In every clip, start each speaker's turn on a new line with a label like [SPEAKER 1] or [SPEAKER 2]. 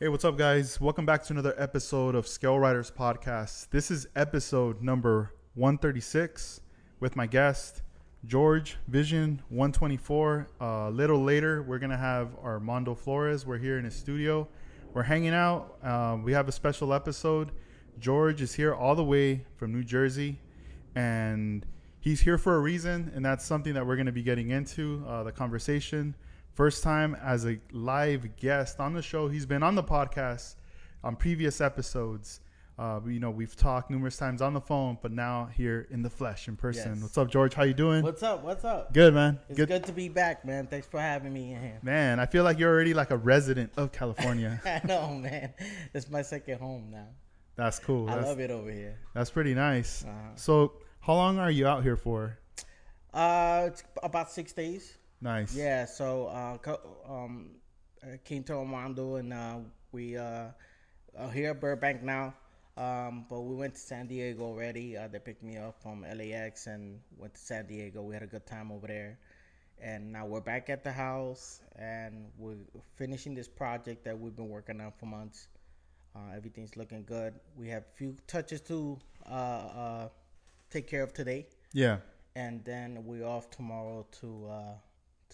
[SPEAKER 1] Hey, what's up, guys? Welcome back to another episode of Scale Riders Podcast. This is episode number 136 with my guest, George Vision 124. Uh, a little later, we're going to have Armando Flores. We're here in his studio. We're hanging out. Um, we have a special episode. George is here all the way from New Jersey, and he's here for a reason, and that's something that we're going to be getting into uh, the conversation. First time as a live guest on the show. He's been on the podcast on previous episodes. Uh, you know, we've talked numerous times on the phone, but now here in the flesh, in person.
[SPEAKER 2] Yes.
[SPEAKER 1] What's up, George? How you doing?
[SPEAKER 2] What's up? What's up?
[SPEAKER 1] Good, man.
[SPEAKER 2] It's good. to be back, man. Thanks for having me in here.
[SPEAKER 1] Man, I feel like you're already like a resident of California.
[SPEAKER 2] I know, man. It's my second home now.
[SPEAKER 1] That's cool.
[SPEAKER 2] I
[SPEAKER 1] That's,
[SPEAKER 2] love it over here.
[SPEAKER 1] that's pretty nice.
[SPEAKER 2] Uh-huh.
[SPEAKER 1] So, how long are you out here for?
[SPEAKER 2] Uh, it's about six days.
[SPEAKER 1] Nice.
[SPEAKER 2] Yeah. So, uh, co- um, I came to Armando and uh, we uh, are here at Burbank now. Um, but we went to San Diego already. Uh, they picked me up from LAX and went to San Diego. We had a good time over there. And now we're back at the house and we're finishing this project that we've been working on for months. Uh, everything's looking good. We have a few touches to uh, uh, take care of today,
[SPEAKER 1] Yeah.
[SPEAKER 2] and then we're off tomorrow to uh,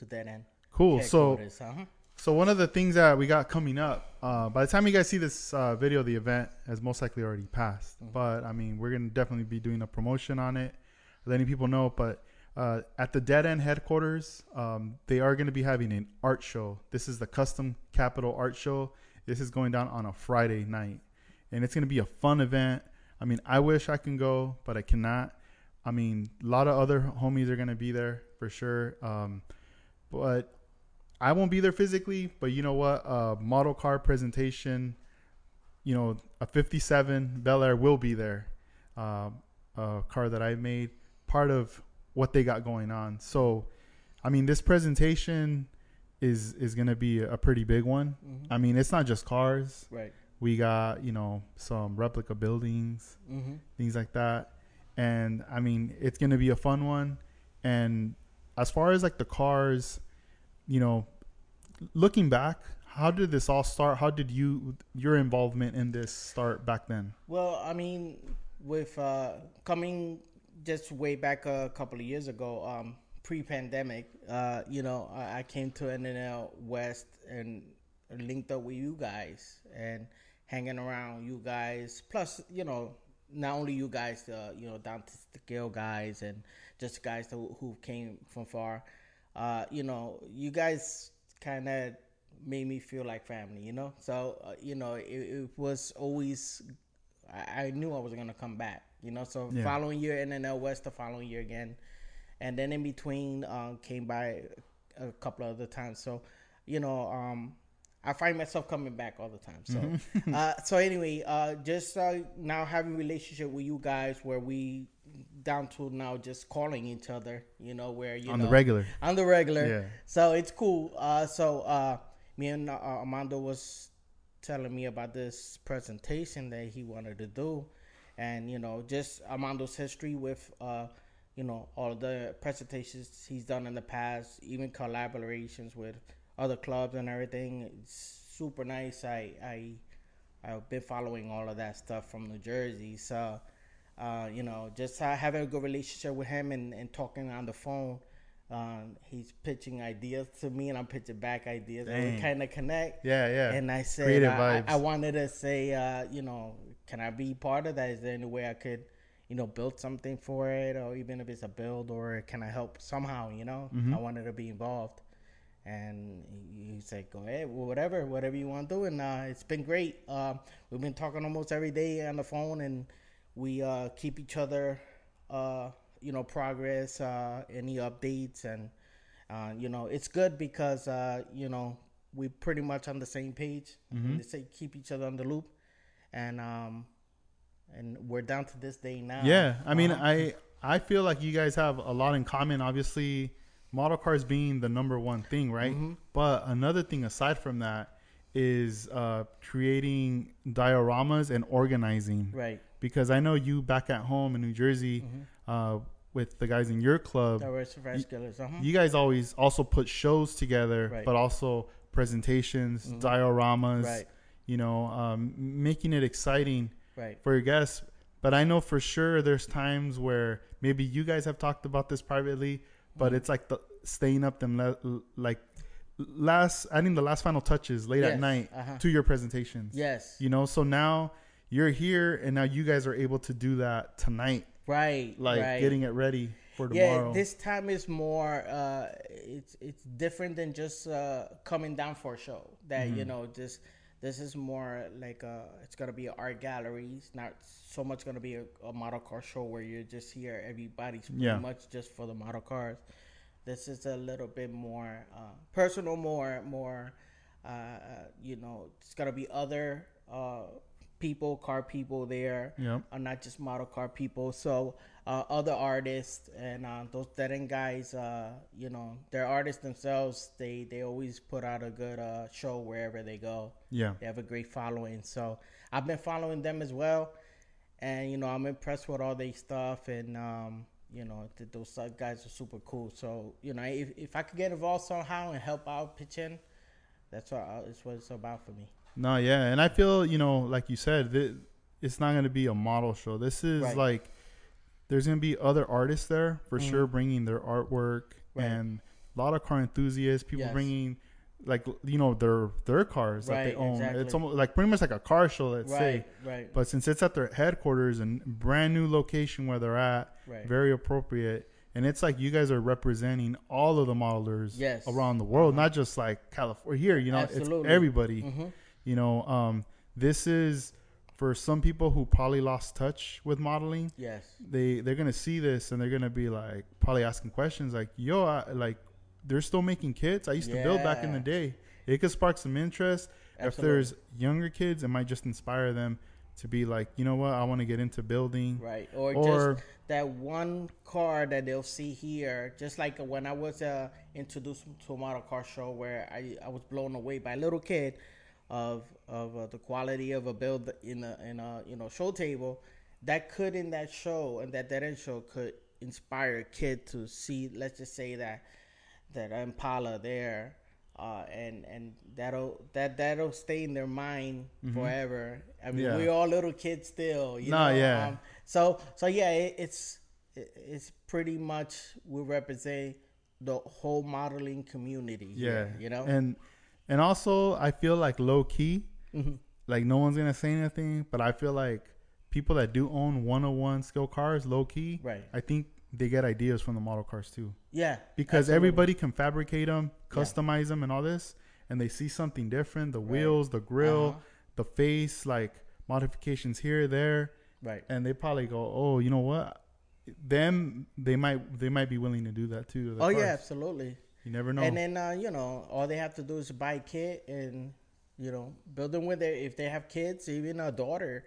[SPEAKER 2] to that end.
[SPEAKER 1] Cool. So,
[SPEAKER 2] uh-huh.
[SPEAKER 1] So one of the things that we got coming up, uh, by the time you guys see this uh, video, the event has most likely already passed. But I mean, we're gonna definitely be doing a promotion on it, letting people know. But uh, at the Dead End headquarters, um, they are gonna be having an art show. This is the Custom Capital Art Show. This is going down on a Friday night, and it's gonna be a fun event. I mean, I wish I can go, but I cannot. I mean, a lot of other homies are gonna be there for sure. Um, but I won't be there physically, but you know what? Uh, model car presentation, you know, a 57 Bel Air will be there. Uh, a car that I made, part of what they got going on. So, I mean, this presentation is is gonna be a pretty big one.
[SPEAKER 2] Mhm.
[SPEAKER 1] I mean, it's not just cars.
[SPEAKER 2] Right.
[SPEAKER 1] We got you know some replica buildings,
[SPEAKER 2] Mm-hmm.
[SPEAKER 1] things like that. And I mean, it's gonna be a fun one. And as far as like the cars, you know, looking back, how did this all start? How did you your involvement in this start back then?
[SPEAKER 2] Well, I mean, with uh, coming just way back a couple of years ago, um, pre-pandemic, uh, you know, I, I came to NNL West and linked up with you guys and hanging around you guys. Plus, you know, not only you guys, uh, you know, down to the guys and just guys who, who came from far. Uh, you know, you guys kind of made me feel like family, you know. So, uh, you know, it, it was always I, I knew I was gonna come back, you know. So
[SPEAKER 1] Yeah.
[SPEAKER 2] following year NNL West, the following year again, and then in between um, came by a couple of other times. So, you know, um, I find myself coming back all the time. So,
[SPEAKER 1] Mm-hmm.
[SPEAKER 2] uh, so anyway, uh, just uh, now having relationship with you guys where we down to now just calling each other, you know, where you
[SPEAKER 1] on
[SPEAKER 2] know
[SPEAKER 1] the regular.
[SPEAKER 2] on the regular.
[SPEAKER 1] Yeah.
[SPEAKER 2] So it's cool. Uh, so uh, me and uh, Armando was telling me about this presentation that he wanted to do, and you know, just Armando's history with uh, you know, all the presentations he's done in the past, even collaborations with other clubs and everything. It's super nice. I I I've been following all of that stuff from New Jersey, so uh, you know, just uh, having a good relationship with him and, and talking on the phone. Um, he's pitching ideas to me, and I'm pitching back ideas, and we kind of connect.
[SPEAKER 1] Yeah, yeah.
[SPEAKER 2] And I said, I, I- wanted to say, uh, you know, can I be part of that? Is there any way I could, you know, build something for it, or even if it's a build, or can I help somehow? You know,
[SPEAKER 1] Mm-hmm.
[SPEAKER 2] I wanted to be involved. And he said, "Go ahead, well, whatever, whatever you want to do." And uh, it's been great. Um, we've been talking almost every day on the phone, and we uh, keep each other, uh, you know, progress, uh, any updates, and uh, you know, it's good because uh, you know we pretty much on the same page.
[SPEAKER 1] Mm-hmm.
[SPEAKER 2] They say keep each other on the loop, and um, and we're down to this day now.
[SPEAKER 1] Yeah, I mean,
[SPEAKER 2] Uh-huh.
[SPEAKER 1] I I feel like you guys have a lot in common. Obviously, model cars being the number one thing, right?
[SPEAKER 2] Mm-hmm.
[SPEAKER 1] But another thing aside from that is uh, creating dioramas and organizing.
[SPEAKER 2] right.
[SPEAKER 1] Because I know you back at home in New Jersey
[SPEAKER 2] Mm-hmm.
[SPEAKER 1] uh, with the guys in your club.
[SPEAKER 2] Diverse fresh killers. Uh-huh.
[SPEAKER 1] You guys always also put shows together,
[SPEAKER 2] Right.
[SPEAKER 1] but also presentations, dioramas.
[SPEAKER 2] Right.
[SPEAKER 1] you know, um, making it exciting
[SPEAKER 2] Right.
[SPEAKER 1] for your guests. But I know for sure there's times where maybe you guys have talked about this privately, but
[SPEAKER 2] Mm-hmm.
[SPEAKER 1] it's like the staying up them le- like last adding the last final touches late
[SPEAKER 2] Yes,
[SPEAKER 1] at night
[SPEAKER 2] uh-huh.
[SPEAKER 1] to your presentations.
[SPEAKER 2] Yes.
[SPEAKER 1] You know, so now you're here and now you guys are able to do that tonight,
[SPEAKER 2] Right.
[SPEAKER 1] like
[SPEAKER 2] right.
[SPEAKER 1] getting it ready for tomorrow Yeah,
[SPEAKER 2] this time is more. Uh, it's it's different than just uh, coming down for a show. That
[SPEAKER 1] Mm-hmm.
[SPEAKER 2] you know, this this is more like a, it's gonna be an art gallery. It's not so much gonna be a, a model car show where you're just here. Everybody's pretty
[SPEAKER 1] Yeah.
[SPEAKER 2] much just for the model cars. This is a little bit more uh, personal, more more. Uh, uh, you know, it's gonna be other uh, people, car people there
[SPEAKER 1] Yep.
[SPEAKER 2] are not just model car people. So uh, other artists and uh, those dead end guys, uh, you know, they're artists themselves. They they always put out a good uh, show wherever they go.
[SPEAKER 1] Yeah.
[SPEAKER 2] They have a great following. So I've been following them as well, and you know I'm impressed with all their stuff and. Um, you know, th- those uh, guys are super cool. So, you know, if, if I could get involved somehow and help out, pitch in, that's what, I, that's what it's about for me.
[SPEAKER 1] No, yeah, and I feel you know, like you said, th- it's not going to be a model show. This is
[SPEAKER 2] Right.
[SPEAKER 1] like there's going to be other artists there for
[SPEAKER 2] Mhm.
[SPEAKER 1] sure, bringing their artwork
[SPEAKER 2] Right.
[SPEAKER 1] and a lot of car enthusiasts. People
[SPEAKER 2] Yes.
[SPEAKER 1] bringing like you know their their cars that they own.
[SPEAKER 2] exactly.
[SPEAKER 1] It's almost like pretty much like a car show. Let's say,
[SPEAKER 2] Right, right,
[SPEAKER 1] but since it's at their headquarters and brand new location where they're at,
[SPEAKER 2] right.
[SPEAKER 1] very appropriate. And it's like you guys are representing all of the modelers
[SPEAKER 2] Yes.
[SPEAKER 1] around the world, not just like California. Here, you know,
[SPEAKER 2] Absolutely.
[SPEAKER 1] it's everybody
[SPEAKER 2] hmm
[SPEAKER 1] you know um this is for some people who probably lost touch with modeling.
[SPEAKER 2] Yes.
[SPEAKER 1] they they're gonna see this and they're gonna be like probably asking questions like yo I, like they're still making kits i used to build back in the day. It could spark some interest. If there's younger kids it might just inspire them to be like you know what? I want to get into building.
[SPEAKER 2] Right. Or,
[SPEAKER 1] Or-
[SPEAKER 2] just that one car that they'll see here. Just like when I was uh, introduced to a model car show where I, I was blown away by a little kid of of uh, the quality of a build in a in a you know show table that could in that show and that that end show could inspire a kid to see let's just say that that Impala there uh, and and that'll that that'll stay in their mind forever. I mean,
[SPEAKER 1] Mm-hmm. Yeah.
[SPEAKER 2] we're all little kids still, you
[SPEAKER 1] Nah,
[SPEAKER 2] know.
[SPEAKER 1] yeah.
[SPEAKER 2] Um, so so yeah, it, it's it, it's pretty much we represent the whole modeling community.
[SPEAKER 1] yeah
[SPEAKER 2] here, you know.
[SPEAKER 1] and and also i feel like low key
[SPEAKER 2] Mhm.
[SPEAKER 1] like no one's gonna say anything but i feel like people that do own 101 skill cars low key
[SPEAKER 2] Right.
[SPEAKER 1] i think they get ideas from the model cars too
[SPEAKER 2] Yeah,
[SPEAKER 1] because
[SPEAKER 2] absolutely.
[SPEAKER 1] everybody can fabricate them
[SPEAKER 2] Yeah.
[SPEAKER 1] customize them and all this and they see something different the wheels the grill
[SPEAKER 2] Uh-huh.
[SPEAKER 1] the face like modifications here there
[SPEAKER 2] right.
[SPEAKER 1] and they probably go oh you know what them they might they might be willing to do that too to
[SPEAKER 2] Oh yeah, absolutely.
[SPEAKER 1] You never know
[SPEAKER 2] And then uh, you know, all they have to do is buy a kit and you know build them with their if they have kids, even a daughter,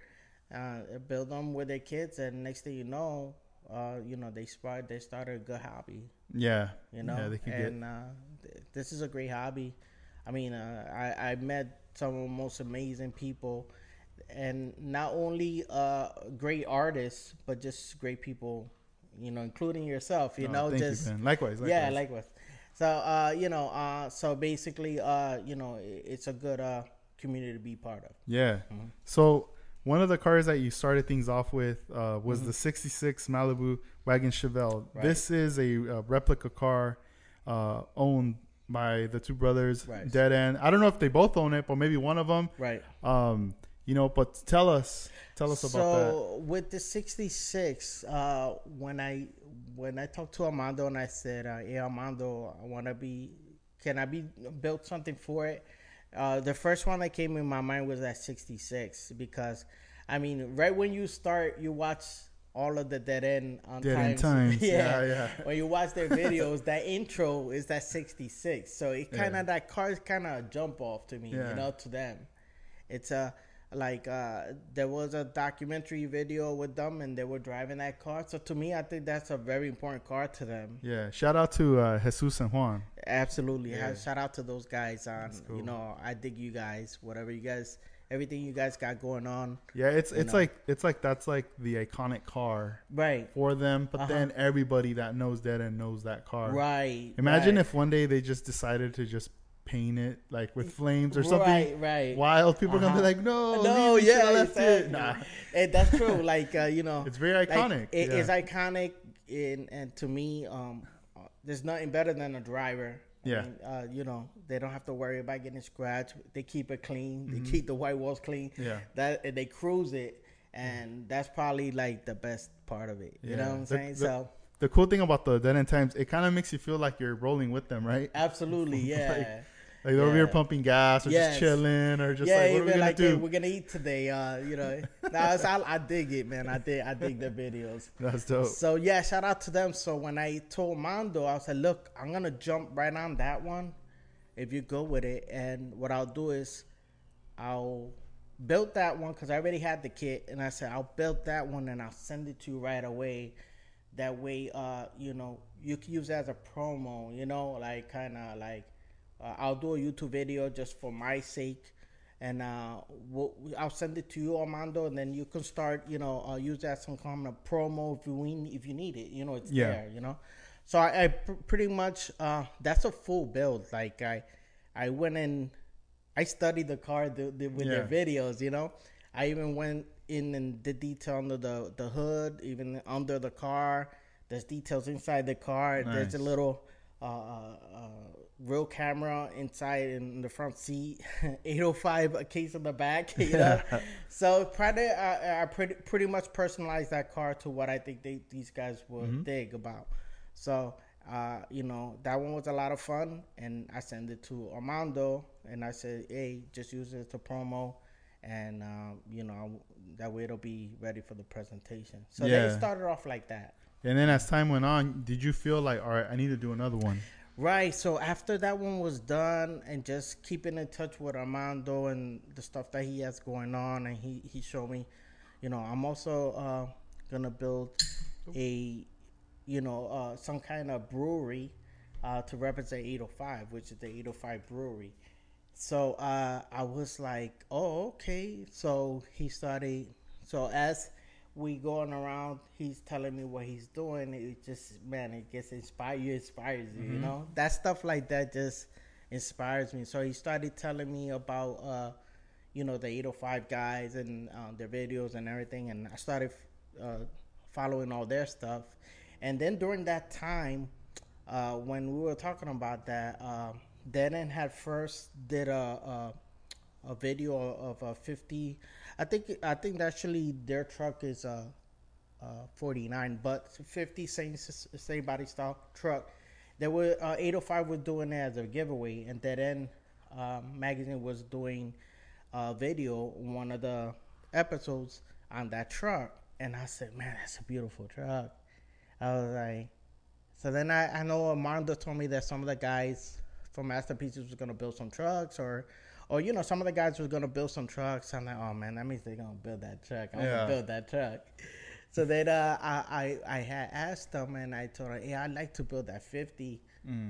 [SPEAKER 2] uh, build them with their kids, and next thing you know, uh, you know they start they start a good hobby.
[SPEAKER 1] yeah
[SPEAKER 2] You know,
[SPEAKER 1] yeah they can get
[SPEAKER 2] and uh, th- this is a great hobby. I mean, uh, I I met some of the most amazing people, and not only uh, great artists, but just great people. You know, including yourself. You
[SPEAKER 1] Oh,
[SPEAKER 2] know,
[SPEAKER 1] thank
[SPEAKER 2] just
[SPEAKER 1] you, likewise, likewise.
[SPEAKER 2] yeah, likewise. So, uh, you know, uh, so basically, uh, you know, it's a good uh, community to be part of.
[SPEAKER 1] Yeah.
[SPEAKER 2] Mm-hmm.
[SPEAKER 1] So one of the cars that you started things off with uh, was
[SPEAKER 2] Mm-hmm.
[SPEAKER 1] the '66 Malibu Wagon Chevelle.
[SPEAKER 2] Right.
[SPEAKER 1] This is a, uh replica car uh, owned by the two brothers,
[SPEAKER 2] Right.
[SPEAKER 1] Dead End. I don't know if they both own it, but maybe one of them.
[SPEAKER 2] Right.
[SPEAKER 1] Um, you know, but tell us, tell us about that.
[SPEAKER 2] so with the '66, uh, when I when I talked to Armando and I said, uh, "Hey, Armando, I want to be, can I be built something for it?" Uh, the first one that came in my mind was that '66 because, I mean, right when you start, you watch all of the dead end on
[SPEAKER 1] Dead End
[SPEAKER 2] times.
[SPEAKER 1] Times. Yeah, yeah.
[SPEAKER 2] When you watch their videos, that intro is that '66. So it kind of
[SPEAKER 1] Yeah.
[SPEAKER 2] that car kind of jump off to me,
[SPEAKER 1] Yeah.
[SPEAKER 2] you know, to them. It's a like uh, there was a documentary video with them, and they were driving that car. So to me, I think that's a very important car to them.
[SPEAKER 1] Yeah. Shout out to uh, Jesus and Juan.
[SPEAKER 2] Absolutely.
[SPEAKER 1] Yeah.
[SPEAKER 2] Shout out to those guys. On
[SPEAKER 1] cool.
[SPEAKER 2] you know, I dig you guys. Whatever you guys, everything you guys got going on.
[SPEAKER 1] Yeah, it's it's
[SPEAKER 2] know.
[SPEAKER 1] like it's like that's like the iconic car
[SPEAKER 2] Right.
[SPEAKER 1] for them, but
[SPEAKER 2] Uh-huh.
[SPEAKER 1] then everybody that knows Dead End knows that car.
[SPEAKER 2] Right.
[SPEAKER 1] Imagine
[SPEAKER 2] right.
[SPEAKER 1] if one day they just decided to just paint it like with flames or something
[SPEAKER 2] Right, right.
[SPEAKER 1] wild. People are gonna be
[SPEAKER 2] Uh-huh.
[SPEAKER 1] like, no,
[SPEAKER 2] no,
[SPEAKER 1] leave, you shoulda
[SPEAKER 2] yeah,
[SPEAKER 1] left it. Nah,
[SPEAKER 2] And that's true. Like uh, you know,
[SPEAKER 1] it's very
[SPEAKER 2] like,
[SPEAKER 1] iconic.
[SPEAKER 2] it-
[SPEAKER 1] yeah.
[SPEAKER 2] It's iconic, and and to me, um, uh, there's nothing better than a driver. I
[SPEAKER 1] Yeah.
[SPEAKER 2] mean, uh, you know, they don't have to worry about getting scratched. They keep it clean.
[SPEAKER 1] Mm-hmm.
[SPEAKER 2] They keep the white walls clean.
[SPEAKER 1] Yeah.
[SPEAKER 2] That and they cruise it, and that's probably like the best part of it. You know what I'm
[SPEAKER 1] The-
[SPEAKER 2] saying?
[SPEAKER 1] the-
[SPEAKER 2] so
[SPEAKER 1] the cool thing about the Dead End Times, it kind of makes you feel like you're rolling with them, right?
[SPEAKER 2] absolutely, yeah.
[SPEAKER 1] Like they're over here pumping gas or
[SPEAKER 2] Yes.
[SPEAKER 1] just chilling or just
[SPEAKER 2] yeah,
[SPEAKER 1] like, what are we gonna
[SPEAKER 2] like hey,
[SPEAKER 1] do?
[SPEAKER 2] we're gonna eat today. Uh, you know, it's, I, I dig it, man. I dig, I dig the videos.
[SPEAKER 1] That's dope.
[SPEAKER 2] So yeah, shout out to them. So when I told Mondo, I said, "Look, I'm gonna jump right on that one, if you go with it. And what I'll do is, I'll build that one because I already had the kit, and I said I'll build that one and I'll send it to you right away. That way, uh, you know, you can use it as a promo. You know, like kind of like uh, I'll do a YouTube video just for my sake." And uh, we'll, I'll send it to you, Armando, and then you can start, you know, uh, use that some kind of promo if you need, if you need it. You know, it's
[SPEAKER 1] Yeah.
[SPEAKER 2] there. You know, so I, I pr- pretty much uh, that's a full build. Like I, I went in, I studied the car the, the, with their videos. You know, I even went in and did detail under the the hood, even under the car. There's details inside the car. There's a little uh, uh, uh, real camera inside in the front seat. 805 a case in the back. You know, so pretty, uh, I pretty pretty much personalized that car to what I think they, these guys would dig about. So. Uh, you know that one was a lot of fun, and I sent it to Armando, and I said, "Hey, just use it to promo, and uh, you know that way it'll be ready for the presentation." So
[SPEAKER 1] Yeah.
[SPEAKER 2] they started off like that.
[SPEAKER 1] And then as time went on, did you feel like, all right, I need to do another one?
[SPEAKER 2] Right. So after that one was done, and just keeping in touch with Armando and the stuff that he has going on, and he he showed me, you know, I'm also uh, gonna build a, you know, uh, some kind of brewery uh, to represent 805, which is the 805 brewery. So uh, I was like, oh, okay. So he started. So as we going around, he's telling me what he's doing. It just man, it gets inspired. You inspires you, you know. That stuff like that just inspires me. So he started telling me about, uh, you know, the 805 guys and uh, their videos and everything, and I started uh, following all their stuff. And then during that time, uh, when we were talking about that, uh, Denon had first did a, a a video of a 50. I think I think actually their truck is a, a 49, but 50 same same body style truck. There were uh, 805 was doing as a giveaway, and Denon uh, magazine was doing a video one of the episodes on that truck, and I said, "Man, that's a beautiful truck." I was like, so then I, I know Armando told me that some of the guys from Masterpieces was gonna build some trucks, or, or you know, some of the guys was gonna build some trucks. I'm like, oh man, that means they're gonna build that truck. I'm
[SPEAKER 1] Yeah.
[SPEAKER 2] gonna build that truck. So then uh, I, I I had asked them, and I told her, yeah, I'd like to build that 50.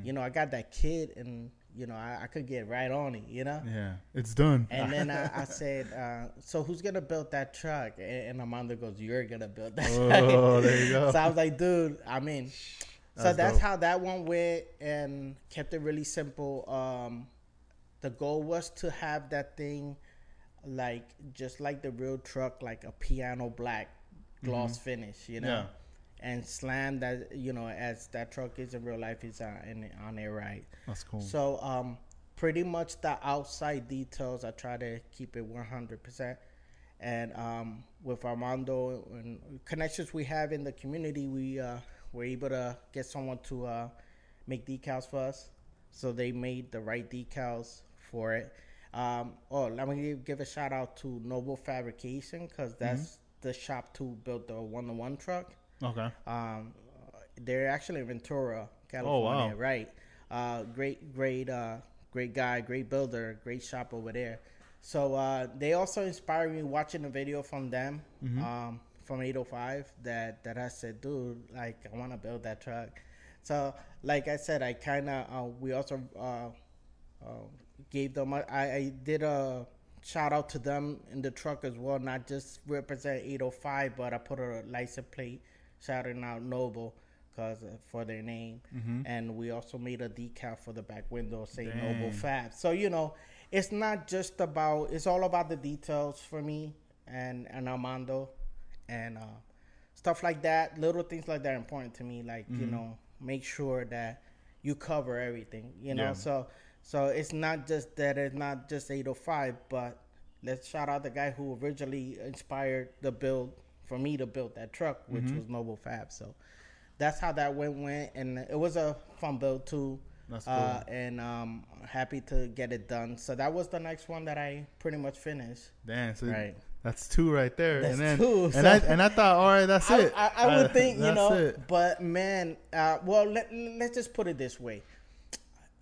[SPEAKER 2] You know, I got that kit, and you know, I, I could get right on it. You know.
[SPEAKER 1] Yeah, it's done.
[SPEAKER 2] And then I, I said, uh, "So who's gonna build that truck?" And, and Armando goes, "You're gonna build that truck."
[SPEAKER 1] oh, there you go.
[SPEAKER 2] So I was like, "Dude, I mean." So
[SPEAKER 1] That's
[SPEAKER 2] that's
[SPEAKER 1] dope.
[SPEAKER 2] how that one went, and kept it really simple. Um, the goal was to have that thing, like just like the real truck, like a piano black gloss finish, you know,
[SPEAKER 1] Mm-hmm. Yeah.
[SPEAKER 2] and slam that, you know, as that truck is in real life is uh, in, on it right.
[SPEAKER 1] That's cool.
[SPEAKER 2] So um, pretty much the outside details, I try to keep it one hundred percent. And um, with Armando and connections we have in the community, we uh, were able to get someone to uh, make decals for us. So they made the right decals for it. Um, oh, let me give, give a shout out to Noble Fabrication because that's the shop to build the one to one truck.
[SPEAKER 1] okay.
[SPEAKER 2] Um, they're actually in Ventura, California,
[SPEAKER 1] Oh,
[SPEAKER 2] California,
[SPEAKER 1] wow.
[SPEAKER 2] right? Uh, great, great, uh, great guy, great builder, great shop over there. So uh, they also inspired me watching a video from them,
[SPEAKER 1] Mm-hmm.
[SPEAKER 2] um, from 805 that that I said, dude, like I want to build that truck. So, like I said, I kind of uh, we also uh, uh, gave them. I, I did a shout out to them in the truck as well, not just represent 805, but I put a license plate shouting out Noble because uh, for their name,
[SPEAKER 1] Mm-hmm.
[SPEAKER 2] and we also made a decal for the back window saying
[SPEAKER 1] Dang.
[SPEAKER 2] Noble Fab. So you know, it's not just about. It's all about the details for me and and Armando, and uh, stuff like that. Little things like that are important to me. Like you
[SPEAKER 1] Mhm.
[SPEAKER 2] know, make sure that you cover everything. You know,
[SPEAKER 1] Yeah.
[SPEAKER 2] so so it's not just that it's not just 805, but let's shout out the guy who originally inspired the build for me to build that truck, which
[SPEAKER 1] Mhm.
[SPEAKER 2] was Noble Fab. So that's how that went went, and it was a fun build too.
[SPEAKER 1] That's cool.
[SPEAKER 2] Uh, and um, happy to get it done. So that was the next one that I pretty much finished.
[SPEAKER 1] Damn, so
[SPEAKER 2] Right.
[SPEAKER 1] that's two right there.
[SPEAKER 2] That's
[SPEAKER 1] and then
[SPEAKER 2] two,
[SPEAKER 1] and
[SPEAKER 2] so-
[SPEAKER 1] I and I thought, all right, that's
[SPEAKER 2] I,
[SPEAKER 1] it.
[SPEAKER 2] I, I would
[SPEAKER 1] Uh,
[SPEAKER 2] think, you know,
[SPEAKER 1] it.
[SPEAKER 2] but man, uh, well, let, let's just put it this way.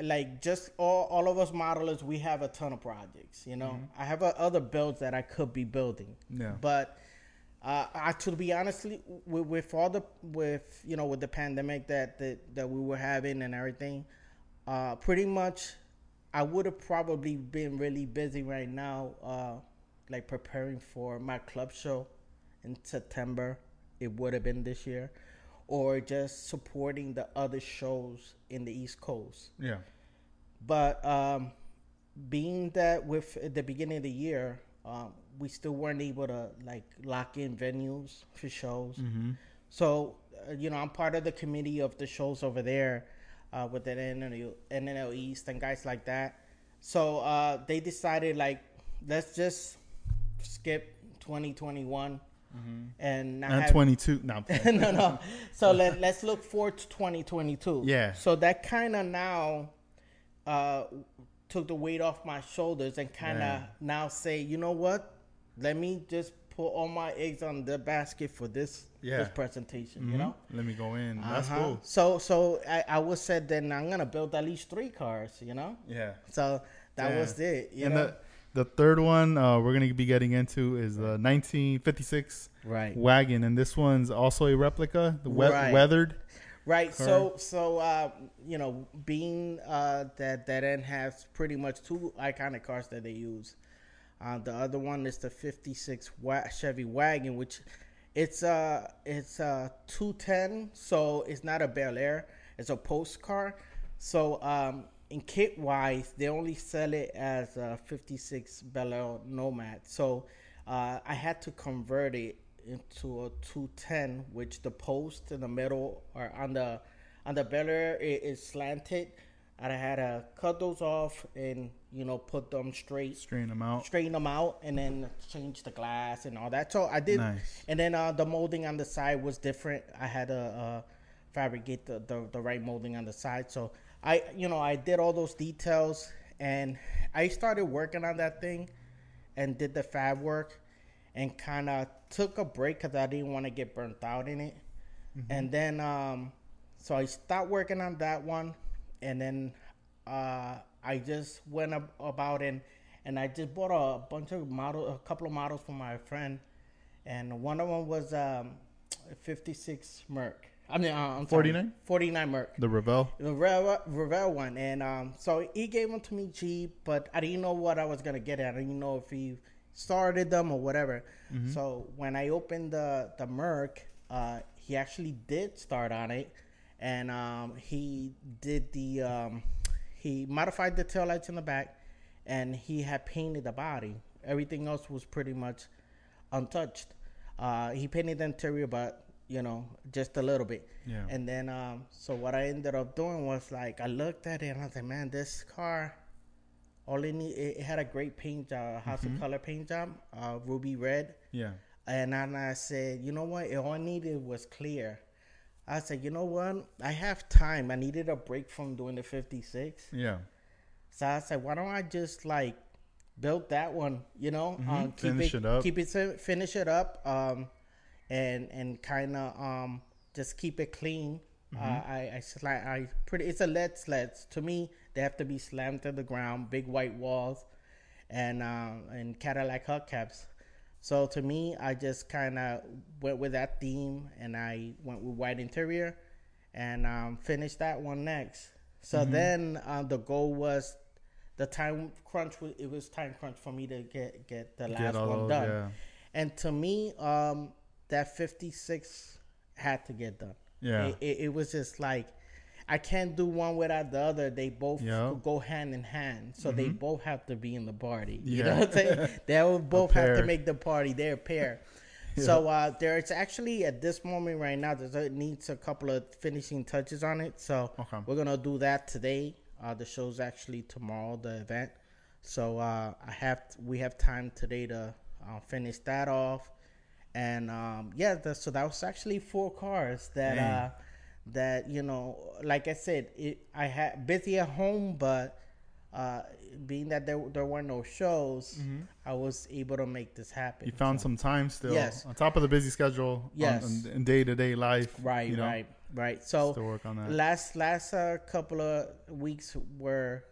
[SPEAKER 2] Like, just all, all of us modelers, we have a ton of projects, you know.
[SPEAKER 1] Mm-hmm.
[SPEAKER 2] I have uh, other builds that I could be building.
[SPEAKER 1] Yeah.
[SPEAKER 2] But uh, I, to be honestly, with, with all the, with, you know, with the pandemic that, that, that we were having and everything, uh, pretty much I would have probably been really busy right now, uh, like preparing for my club show in September. It would have been this year, or just supporting the other shows in the East Coast.
[SPEAKER 1] Yeah.
[SPEAKER 2] But um, being that with at the beginning of the year, um, we still weren't able to like lock in venues for shows.
[SPEAKER 1] Mm-hmm.
[SPEAKER 2] So, uh, you know, I'm part of the committee of the shows over there uh, with the NNL, NNL East and guys like that. So uh, they decided, like, let's just skip 2021 and not
[SPEAKER 1] And
[SPEAKER 2] have,
[SPEAKER 1] 22. No, I'm playing.
[SPEAKER 2] no, no. So let, let's look forward to 2022.
[SPEAKER 1] Yeah.
[SPEAKER 2] So that kind of now uh, took the weight off my shoulders and kind of
[SPEAKER 1] Yeah.
[SPEAKER 2] now say, you know what? Let me just put all my eggs on the basket for this
[SPEAKER 1] Yeah.
[SPEAKER 2] this presentation.
[SPEAKER 1] Mhm.
[SPEAKER 2] You know.
[SPEAKER 1] Let me go in. That's
[SPEAKER 2] Uh-huh.
[SPEAKER 1] cool.
[SPEAKER 2] So so I, I was said then I'm gonna build at least three cars. You know.
[SPEAKER 1] Yeah.
[SPEAKER 2] So that
[SPEAKER 1] Yeah.
[SPEAKER 2] was it. You
[SPEAKER 1] and
[SPEAKER 2] know.
[SPEAKER 1] the the third one uh, we're gonna be getting into is the 1956
[SPEAKER 2] right.
[SPEAKER 1] wagon, and this one's also a replica, the we-
[SPEAKER 2] Right.
[SPEAKER 1] weathered.
[SPEAKER 2] Right. So so uh, you know, being uh, that that end has pretty much two iconic cars that they use. Uh, the other one is the '56 wa- Chevy wagon, which it's a it's a 210, so it's not a Bel Air. It's a post car. So um, in kit wise, they only sell it as a '56 Bel Nomad. So uh, I had to convert it into a 210 which the post in the middle or on the on the Bel Air it is slanted and I had to cut those off and you know put them straight
[SPEAKER 1] Straighten them out.
[SPEAKER 2] straighten them out and then change the glass and all that so I did
[SPEAKER 1] Nice.
[SPEAKER 2] and then uh, the molding on the side was different I had to uh, fabricate the, the, the right molding on the side so I you know I did all those details and I started working on that thing and did the fab work and kind of took a break because I didn't want to get burnt out in it. And then, um, so I stopped working on that one, and then uh, I just went ab- about and and I just bought a bunch of model, a couple of models for my friend, and one of them was um, a 56 Merc. I mean, uh, I'm sorry,
[SPEAKER 1] 49?
[SPEAKER 2] 49 Merc.
[SPEAKER 1] The Revell.
[SPEAKER 2] The Revell, Revell one, and um, so he gave them to me cheap, but I didn't know what I was gonna get. I didn't know if he started them or whatever. So when I opened the the Merc, uh, he actually did start on it, and um, he did the um, he modified the tail lights in the back, and he had painted the body. Everything else was pretty much untouched. Uh, he painted the interior, but you know, just a little bit.
[SPEAKER 1] Yeah.
[SPEAKER 2] And then, um, so what I ended up doing was like, I looked at it and I was like, man, this car, all it need, it, it had a great paint job, House of Kolor paint job, uh, ruby red.
[SPEAKER 1] Yeah.
[SPEAKER 2] And then I said, you know what? It all I needed was clear. I said, you know what? I have time. I needed a break from doing the 56.
[SPEAKER 1] Yeah.
[SPEAKER 2] So I said, why don't I just like build that one? You know, um, keep
[SPEAKER 1] Finish
[SPEAKER 2] it,
[SPEAKER 1] it up.
[SPEAKER 2] keep it, fi- finish it up, um, and and kind of um, just keep it clean. Uh, I I, sla- I pretty. It's a lead sleds. To me, they have to be slammed to the ground, big white walls, and um, and Cadillac hubcaps. So to me, I just kind of went with that theme, and I went with white interior, and um, finished that one next. So then uh, the goal was the time crunch. It was time crunch for me to get get the last
[SPEAKER 1] Get all
[SPEAKER 2] one done.
[SPEAKER 1] yeah.
[SPEAKER 2] And to me, um, that fifty six had to get done.
[SPEAKER 1] Yeah.
[SPEAKER 2] It, it, it was just like I can't do one without the other. They both
[SPEAKER 1] Yep.
[SPEAKER 2] go hand in hand, so they both have to be in the party. You
[SPEAKER 1] Mm-hmm. Yeah.
[SPEAKER 2] know what I'm saying? they will both have to make the party. They're a pair. So uh, there's actually at this moment right now, there's it needs a couple of finishing touches on it. So
[SPEAKER 1] Okay.
[SPEAKER 2] we're gonna do that today. Uh, the show's actually tomorrow, the event. So uh, I have we have time today to uh, finish that off, and um, yeah, the, so that was actually four cars that uh, that you know, like I said, it, I had busy at home, but uh, being that there there were no shows, I was able to make this happen.
[SPEAKER 1] Mm-hmm. You found
[SPEAKER 2] So-
[SPEAKER 1] some time still.
[SPEAKER 2] Yes.
[SPEAKER 1] On top of the busy schedule.
[SPEAKER 2] Yes.
[SPEAKER 1] On, in day to day life.
[SPEAKER 2] right,
[SPEAKER 1] you know,
[SPEAKER 2] right, right. So
[SPEAKER 1] Still work on that.
[SPEAKER 2] last last uh, couple of weeks where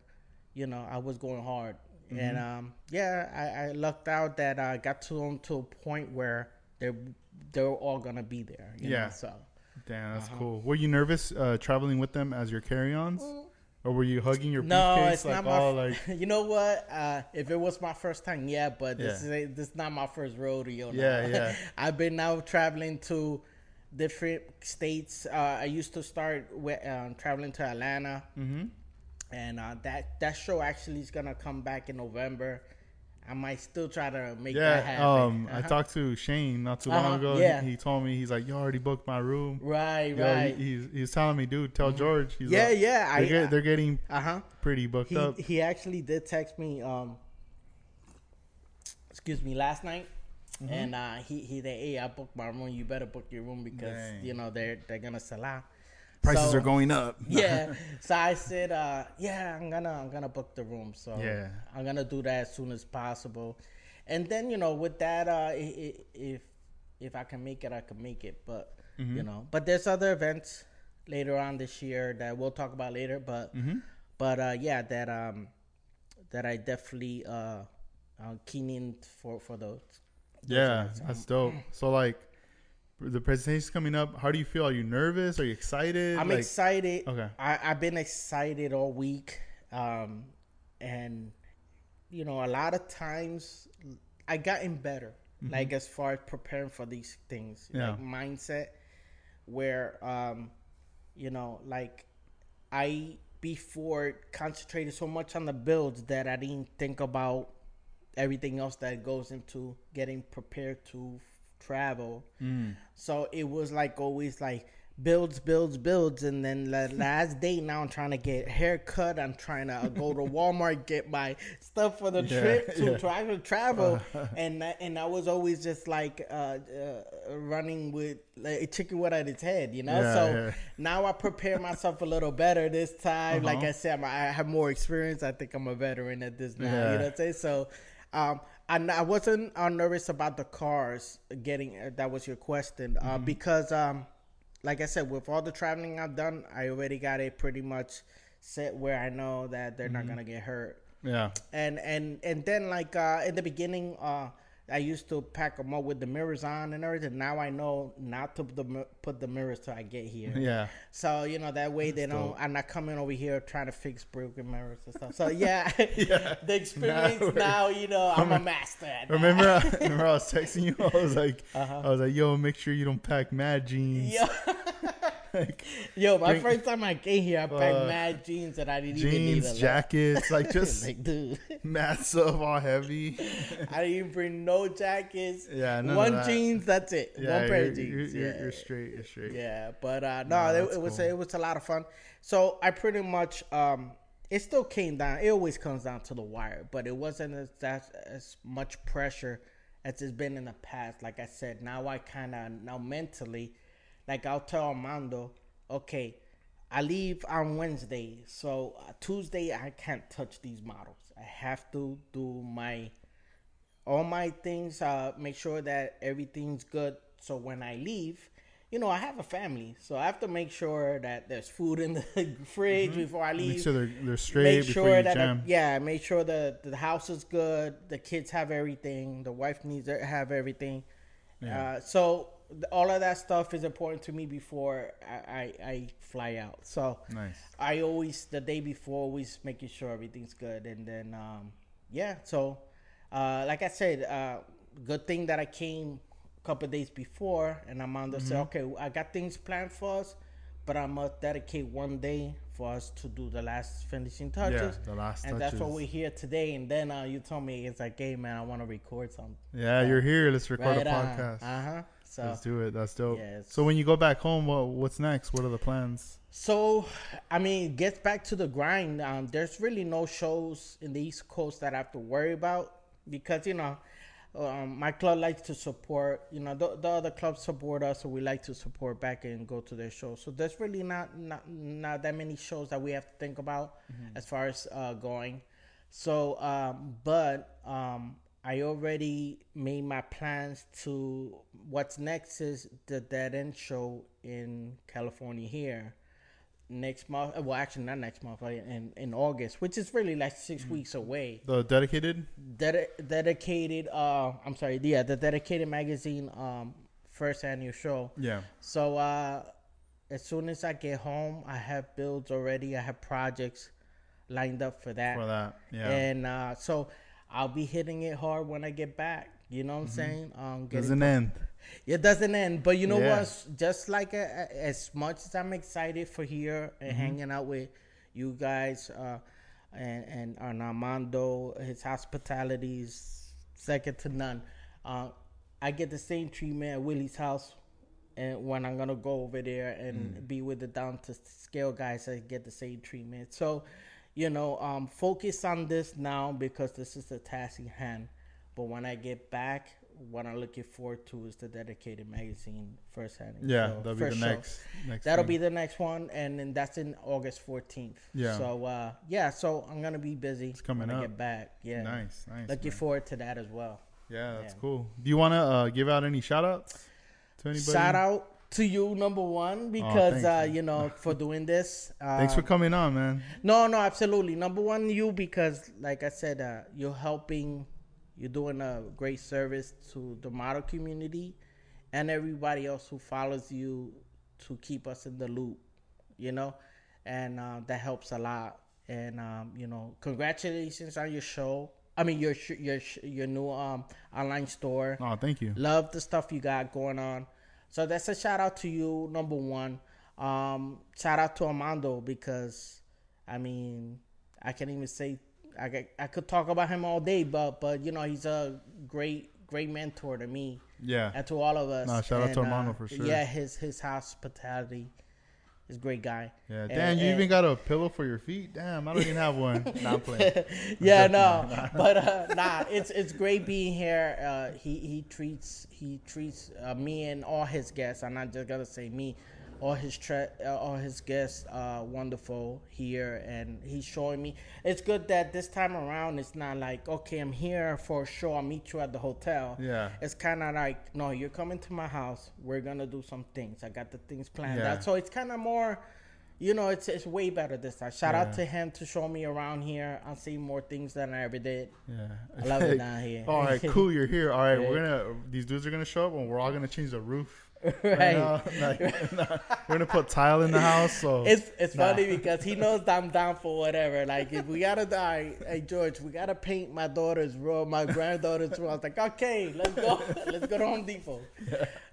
[SPEAKER 2] you know I was going hard and
[SPEAKER 1] Mm-hmm.
[SPEAKER 2] um, yeah I, I lucked out that I got to to a point where they're they're all gonna be there you
[SPEAKER 1] Yeah.
[SPEAKER 2] know, so
[SPEAKER 1] Damn, that's
[SPEAKER 2] Uh-huh.
[SPEAKER 1] cool. Were you nervous uh, traveling with them as your carry-ons, or were you hugging your
[SPEAKER 2] no
[SPEAKER 1] briefcase
[SPEAKER 2] it's
[SPEAKER 1] like
[SPEAKER 2] not my
[SPEAKER 1] all
[SPEAKER 2] f-
[SPEAKER 1] like?
[SPEAKER 2] you know what uh, if it was my first time yeah but this
[SPEAKER 1] Yeah.
[SPEAKER 2] is this is not my first rodeo now.
[SPEAKER 1] Yeah, yeah.
[SPEAKER 2] I've been now traveling to different states uh, I used to start with, um, traveling to Atlanta
[SPEAKER 1] Mm-hmm.
[SPEAKER 2] and uh, that that show actually is gonna come back in November. I might still try to make that
[SPEAKER 1] Yeah.
[SPEAKER 2] happen.
[SPEAKER 1] Um, I
[SPEAKER 2] Uh-huh.
[SPEAKER 1] talked to Shane not too
[SPEAKER 2] Uh-huh,
[SPEAKER 1] long ago.
[SPEAKER 2] yeah.
[SPEAKER 1] He, he told me he's like, "You already booked my room."
[SPEAKER 2] Right,
[SPEAKER 1] Yo,
[SPEAKER 2] right.
[SPEAKER 1] he, he's he's telling me, dude, tell George. He's
[SPEAKER 2] yeah,
[SPEAKER 1] like,
[SPEAKER 2] yeah.
[SPEAKER 1] They're,
[SPEAKER 2] I,
[SPEAKER 1] get, they're getting
[SPEAKER 2] uh huh.
[SPEAKER 1] pretty booked
[SPEAKER 2] He
[SPEAKER 1] up.
[SPEAKER 2] he actually did text me. Um, excuse me, last night.
[SPEAKER 1] Mm-hmm.
[SPEAKER 2] And uh, he he said, "Hey, I booked my room. You better book your room because
[SPEAKER 1] Dang.
[SPEAKER 2] you know they're they're gonna sell out."
[SPEAKER 1] Prices
[SPEAKER 2] So-
[SPEAKER 1] are going up.
[SPEAKER 2] yeah. So I said, uh, yeah, I'm gonna I'm gonna book the room. So
[SPEAKER 1] Yeah.
[SPEAKER 2] I'm gonna do that as soon as possible. And then you know, with that, uh, if if I can make it, I can make it. But
[SPEAKER 1] Mm-hmm.
[SPEAKER 2] you know, but there's other events later on this year that we'll talk about later. But
[SPEAKER 1] Mm-hmm.
[SPEAKER 2] but uh, yeah, that um that I definitely uh, uh keen in for for those.
[SPEAKER 1] Yeah, that's dope. So like, the presentation's coming up. How do you feel? Are you nervous? Are you excited?
[SPEAKER 2] I'm
[SPEAKER 1] like,
[SPEAKER 2] excited.
[SPEAKER 1] Okay.
[SPEAKER 2] I, I've been excited all week. Um, and, you know, a lot of times I gotten better, like as far as preparing for these things,
[SPEAKER 1] Mm-hmm. Yeah.
[SPEAKER 2] like mindset, where, um, you know, like I before concentrated so much on the builds that I didn't think about everything else that goes into getting prepared to travel.
[SPEAKER 1] Mm.
[SPEAKER 2] So it was like always like builds, builds, builds, and then the last day now I'm trying to get haircut. I'm trying to go to Walmart get my stuff for the
[SPEAKER 1] Yeah,
[SPEAKER 2] trip to
[SPEAKER 1] yeah.
[SPEAKER 2] try to travel, and and I was always just like uh, uh, running with like a chicken without its head, you know.
[SPEAKER 1] Yeah,
[SPEAKER 2] so now I prepare myself a little better this time. Like
[SPEAKER 1] Uh-huh.
[SPEAKER 2] I said, I'm, I have more experience. I think I'm a veteran at this now. You know what I'm saying? So. Um, and I wasn't uh, nervous about the cars getting. Uh, that was your question, uh,
[SPEAKER 1] Mm-hmm.
[SPEAKER 2] because um, like I said, with all the traveling I've done, I already got it pretty much set where I know that they're
[SPEAKER 1] Mm-hmm.
[SPEAKER 2] not gonna get hurt.
[SPEAKER 1] Yeah.
[SPEAKER 2] And and and then like uh, in the beginning, uh, I used to pack them up with the mirrors on and everything. Now I know not to put the, put the mirrors till I get here.
[SPEAKER 1] Yeah.
[SPEAKER 2] So you know that way they don't.
[SPEAKER 1] dope.
[SPEAKER 2] I'm not coming over here trying to fix broken mirrors and stuff. So yeah,
[SPEAKER 1] Yeah.
[SPEAKER 2] the experience
[SPEAKER 1] Now-
[SPEAKER 2] now, you know, I'm a master. At that.
[SPEAKER 1] Remember, I, remember I was texting you. I was like,
[SPEAKER 2] Uh-huh.
[SPEAKER 1] I was like, yo, make sure you don't pack mad jeans.
[SPEAKER 2] Yo,
[SPEAKER 1] Like,
[SPEAKER 2] yo, my first time I came here, I packed
[SPEAKER 1] Uh,
[SPEAKER 2] mad jeans that I didn't even need.
[SPEAKER 1] jeans, jackets, like just
[SPEAKER 2] like, dude,
[SPEAKER 1] stuff, all heavy.
[SPEAKER 2] I didn't even bring no jackets.
[SPEAKER 1] Yeah,
[SPEAKER 2] one
[SPEAKER 1] that.
[SPEAKER 2] jeans. That's it.
[SPEAKER 1] Yeah,
[SPEAKER 2] one pair of jeans.
[SPEAKER 1] You're,
[SPEAKER 2] yeah.
[SPEAKER 1] you're, straight. You're straight.
[SPEAKER 2] Yeah, but uh,
[SPEAKER 1] No,
[SPEAKER 2] no, it, it was
[SPEAKER 1] cool.
[SPEAKER 2] it was a lot of fun. So I pretty much um, it still came down. It always comes down to the wire, but it wasn't as that as much pressure as it's been in the past. Like I said, now I kind of now mentally, like I'll tell Armando, okay, I leave on Wednesday, so uh, Tuesday I can't touch these models. I have to do my all my things uh make sure that everything's good so when i leave you know i have a family so i have to make sure that there's food in the fridge before i leave
[SPEAKER 1] Mm-hmm. Make sure they're, they're straight
[SPEAKER 2] make
[SPEAKER 1] before
[SPEAKER 2] sure
[SPEAKER 1] you
[SPEAKER 2] that
[SPEAKER 1] jam.
[SPEAKER 2] yeah make sure the the house is good the kids have everything the wife needs to have everything
[SPEAKER 1] Yeah.
[SPEAKER 2] uh, so all of that stuff is important to me before I, I, I fly out so
[SPEAKER 1] Nice.
[SPEAKER 2] I always the day before always making sure everything's good and then um yeah so uh like I said uh good thing that I came a couple days before and Armando said
[SPEAKER 1] Mm-hmm.
[SPEAKER 2] okay I got things planned for us but I'm gonna dedicate one day for us to do the last finishing touches.
[SPEAKER 1] Yeah, the last
[SPEAKER 2] and that's what we're here today. And then uh, you told me it's like, hey man, I want to record something.
[SPEAKER 1] Yeah, you're here. Let's record
[SPEAKER 2] Right
[SPEAKER 1] a podcast.
[SPEAKER 2] Uh huh. So
[SPEAKER 1] Let's do it. That's dope.
[SPEAKER 2] Yeah,
[SPEAKER 1] so when you go back home, what what's next? What are the plans?
[SPEAKER 2] So, I mean, it gets back to the grind. Um, there's really no shows in the East Coast that I have to worry about because you know, um, my club likes to support. You know, the, the other clubs support us, so we like to support back and go to their shows. So there's really not not not that many shows that we have to think about as far as uh, going. So, um, but um, I already made my plans to what's next is the Dead End show in California here next month. Well, actually, not next month, in in August, which is really like 6 weeks away.
[SPEAKER 1] The dedicated.
[SPEAKER 2] Dedi- dedicated. Uh, I'm sorry. Yeah, the dedicated magazine. Um, first annual show.
[SPEAKER 1] Yeah.
[SPEAKER 2] So uh, as soon as I get home, I have builds already. I have projects lined up for that.
[SPEAKER 1] For that. Yeah.
[SPEAKER 2] And uh, so I'll be hitting it hard when I get back. You know what I'm saying? Um,
[SPEAKER 1] Doesn't end.
[SPEAKER 2] it doesn't end, but you know
[SPEAKER 1] Yeah.
[SPEAKER 2] what? Just like uh, as much as I'm excited for here and
[SPEAKER 1] Mm-hmm.
[SPEAKER 2] hanging out with you guys, uh, and and, and Armando, his hospitality is second to none. Uh, I get the same treatment at Willie's house, and when I'm gonna go over there and
[SPEAKER 1] Mm.
[SPEAKER 2] be with the down to scale guys, I get the same treatment. So, you know, um, focus on this now because this is the task in hand. But when I get back, what I'm looking forward to is the dedicated magazine first hand.
[SPEAKER 1] Yeah,
[SPEAKER 2] show-
[SPEAKER 1] that'll be the
[SPEAKER 2] show.
[SPEAKER 1] next. Next.
[SPEAKER 2] That'll
[SPEAKER 1] thing.
[SPEAKER 2] be the next one, and then that's in August 14th.
[SPEAKER 1] Yeah.
[SPEAKER 2] So uh, yeah, so I'm gonna be busy.
[SPEAKER 1] It's coming
[SPEAKER 2] when I get back. Yeah.
[SPEAKER 1] nice. Nice.
[SPEAKER 2] Looking
[SPEAKER 1] man.
[SPEAKER 2] forward to that as well.
[SPEAKER 1] Yeah, that's
[SPEAKER 2] Yeah.
[SPEAKER 1] cool. Do you want to uh, give out any shout outs to anybody?
[SPEAKER 2] Shout out to you, number one, because
[SPEAKER 1] thanks,
[SPEAKER 2] uh, you know for doing this. Uh,
[SPEAKER 1] Thanks for coming on, man.
[SPEAKER 2] No, no, absolutely. Number one, you because, like I said, uh, you're helping, you're doing a great service to the model community, and everybody else who follows you to keep us in the loop, you know, and uh, that helps a lot. And um, you know, congratulations on your show. I mean, your your your new um online store.
[SPEAKER 1] Oh, thank you.
[SPEAKER 2] Love the stuff you got going on. So that's a shout out to you, number one. Um, shout out to Armando because, I mean, I can't even say I could, I could talk about him all day, but but you know he's a great great mentor to me
[SPEAKER 1] Yeah.
[SPEAKER 2] and to all of us.
[SPEAKER 1] Nah, shout out to
[SPEAKER 2] And,
[SPEAKER 1] Armando
[SPEAKER 2] uh,
[SPEAKER 1] for sure.
[SPEAKER 2] Yeah, his his hospitality is a great guy.
[SPEAKER 1] Yeah.
[SPEAKER 2] And-
[SPEAKER 1] Damn, you
[SPEAKER 2] and-
[SPEAKER 1] even got a pillow for your feet. Damn, I don't even have one. I'm playing.
[SPEAKER 2] yeah, no, but uh, nah, it's it's great being here. Uh, he he treats he treats uh, me and all his guests. I'm not just gonna say me, all his tre- uh, all his guests uh, wonderful here, and he's showing me. It's good that this time around it's not like okay, I'm here for a show. I'll meet you at the hotel.
[SPEAKER 1] Yeah.
[SPEAKER 2] it's kind of like no, you're coming to my house. We're gonna do some things. I got the things planned
[SPEAKER 1] Yeah.
[SPEAKER 2] out. So it's kind of more. You know, it's it's way better this time. Shout out to him to show me around here. I'm seeing more things than I ever did.
[SPEAKER 1] Yeah.
[SPEAKER 2] I love it down here.
[SPEAKER 1] All right, cool. You're here. All right,
[SPEAKER 2] Yeah.
[SPEAKER 1] we're gonna. These dudes are gonna show up, and we're all gonna change the roof.
[SPEAKER 2] Right.
[SPEAKER 1] now. Like, we're gonna put tile in the house. So
[SPEAKER 2] It's it's
[SPEAKER 1] Nah.
[SPEAKER 2] funny because he knows I'm down for whatever. Like if we gotta die, hey George, we gotta paint my daughter's room, my granddaughter's room. I was like, okay, let's go, let's go to Home Depot.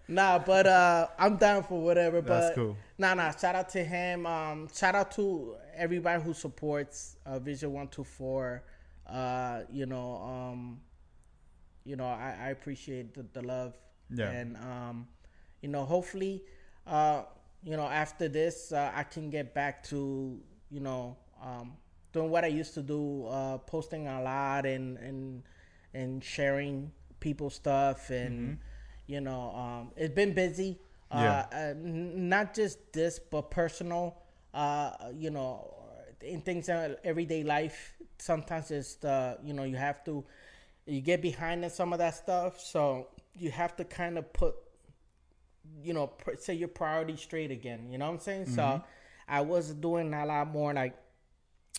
[SPEAKER 2] Nah, but uh, I'm down for whatever. But
[SPEAKER 1] That's cool.
[SPEAKER 2] Nah, nah. Shout out to him. Um, shout out to everybody who supports uh, Vision One Two Four. Uh, you know, um, you know, I, I appreciate the, the love.
[SPEAKER 1] Yeah.
[SPEAKER 2] And um, you know, hopefully, uh, you know, after this, uh, I can get back to you know, um, doing what I used to do, uh, posting a lot and and and sharing people's stuff and you know, um, it's been busy.
[SPEAKER 1] Yeah.
[SPEAKER 2] Uh, uh, n- not just this, but personal. Uh, you know, in things in everyday life. Sometimes it's the you know you have to you get behind in some of that stuff, so you have to kind of put you know pr- say your priorities straight again. You know what I'm saying? So I was doing a lot more like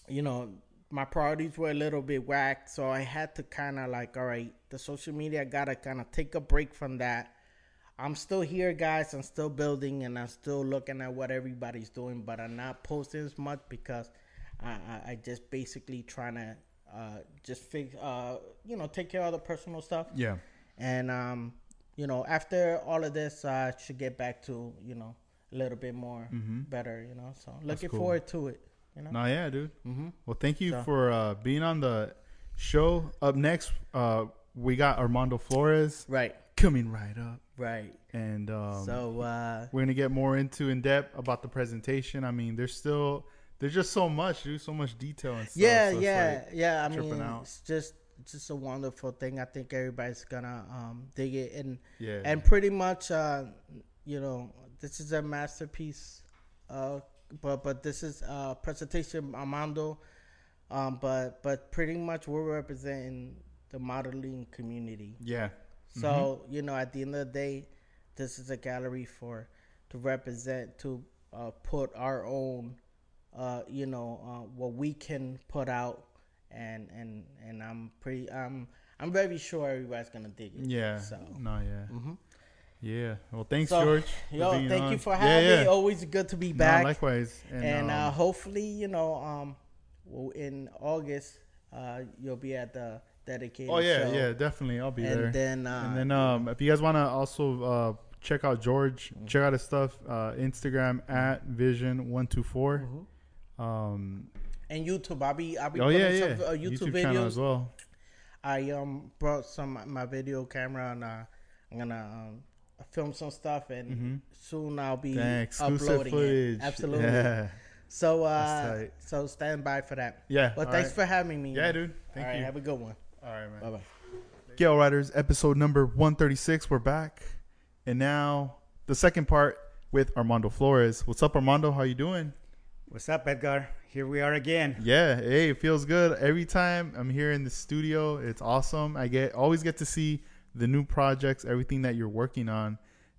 [SPEAKER 2] you know my priorities were a little bit whacked, so I had to kind of like all right, the social media gotta kind of take a break from that. I'm still here, guys. I'm still building, and I'm still looking at what everybody's doing, but I'm not posting as much because I, I, I just basically trying to uh, just fix, uh, you know, take care of the personal stuff.
[SPEAKER 1] yeah,
[SPEAKER 2] And um, you know, after all of this, I should get back to you know a little bit more
[SPEAKER 1] Mm-hmm.
[SPEAKER 2] better. You know, so looking
[SPEAKER 1] cool.
[SPEAKER 2] forward to it. You know.
[SPEAKER 1] No, yeah, dude.
[SPEAKER 2] Mm-hmm.
[SPEAKER 1] Well, thank you
[SPEAKER 2] So-
[SPEAKER 1] for uh, being on the show. Up next, uh, we got Armando Flores
[SPEAKER 2] Right.
[SPEAKER 1] coming right up,
[SPEAKER 2] Right.
[SPEAKER 1] and um,
[SPEAKER 2] so uh,
[SPEAKER 1] we're gonna get more into in depth about the presentation. I mean, there's still there's just so much, dude, so much detail and stuff.
[SPEAKER 2] yeah,
[SPEAKER 1] so
[SPEAKER 2] yeah,
[SPEAKER 1] like-
[SPEAKER 2] yeah. I
[SPEAKER 1] tripping
[SPEAKER 2] mean,
[SPEAKER 1] out.
[SPEAKER 2] it's just just a wonderful thing. I think everybody's gonna um, dig it, and
[SPEAKER 1] yeah,
[SPEAKER 2] and pretty much, uh, you know, this is a masterpiece. Uh, but but this is a presentation Armando. Um, but but pretty much we're representing the modeling community.
[SPEAKER 1] yeah,
[SPEAKER 2] So
[SPEAKER 1] Mm-hmm.
[SPEAKER 2] you know, at the end of the day, this is a gallery for to represent to uh, put our own, uh, you know, uh, what we can put out, and and and I'm pretty, I'm I'm very sure everybody's gonna dig it.
[SPEAKER 1] yeah.
[SPEAKER 2] So.
[SPEAKER 1] No, yeah,
[SPEAKER 2] Mhm.
[SPEAKER 1] yeah. Well, thanks,
[SPEAKER 2] So,
[SPEAKER 1] George.
[SPEAKER 2] Yo, thank
[SPEAKER 1] on.
[SPEAKER 2] you for having
[SPEAKER 1] yeah.
[SPEAKER 2] me. Always good to be
[SPEAKER 1] No,
[SPEAKER 2] back.
[SPEAKER 1] likewise, and,
[SPEAKER 2] and uh,
[SPEAKER 1] um,
[SPEAKER 2] hopefully, you know, um, well, in August, uh, you'll be at the dedicated.
[SPEAKER 1] oh yeah,
[SPEAKER 2] show.
[SPEAKER 1] yeah, definitely, I'll be there.
[SPEAKER 2] And then, uh,
[SPEAKER 1] and then um, if you guys want to also uh, check out George,
[SPEAKER 2] Mm-hmm.
[SPEAKER 1] check out his stuff. Uh, Instagram at Vision one two four.
[SPEAKER 2] Mm-hmm.
[SPEAKER 1] Um,
[SPEAKER 2] and YouTube, I'll be I'll be
[SPEAKER 1] oh
[SPEAKER 2] putting
[SPEAKER 1] yeah, yeah.
[SPEAKER 2] some uh, YouTube,
[SPEAKER 1] channel
[SPEAKER 2] videos.
[SPEAKER 1] as well.
[SPEAKER 2] I um brought some my video camera and uh, I'm gonna um, film some stuff and
[SPEAKER 1] Mhm.
[SPEAKER 2] soon I'll be
[SPEAKER 1] Dang, exclusive
[SPEAKER 2] uploading
[SPEAKER 1] footage.
[SPEAKER 2] it. Absolutely.
[SPEAKER 1] Yeah,
[SPEAKER 2] So uh, so stand by for that.
[SPEAKER 1] yeah.
[SPEAKER 2] But
[SPEAKER 1] all
[SPEAKER 2] thanks
[SPEAKER 1] right.
[SPEAKER 2] for having me.
[SPEAKER 1] Yeah, dude. Thank
[SPEAKER 2] All right,
[SPEAKER 1] you.
[SPEAKER 2] have a good one.
[SPEAKER 1] all right, man.
[SPEAKER 2] Bye bye.
[SPEAKER 1] Scale Riders episode number 136. We're back. And now the second part with Armando Flores. What's up, Armando? How you doing?
[SPEAKER 3] What's up, Edgar? Here we are again.
[SPEAKER 1] Yeah, hey, it feels good. Every time I'm here in the studio, it's awesome. I get always get to see the new projects, everything that you're working on.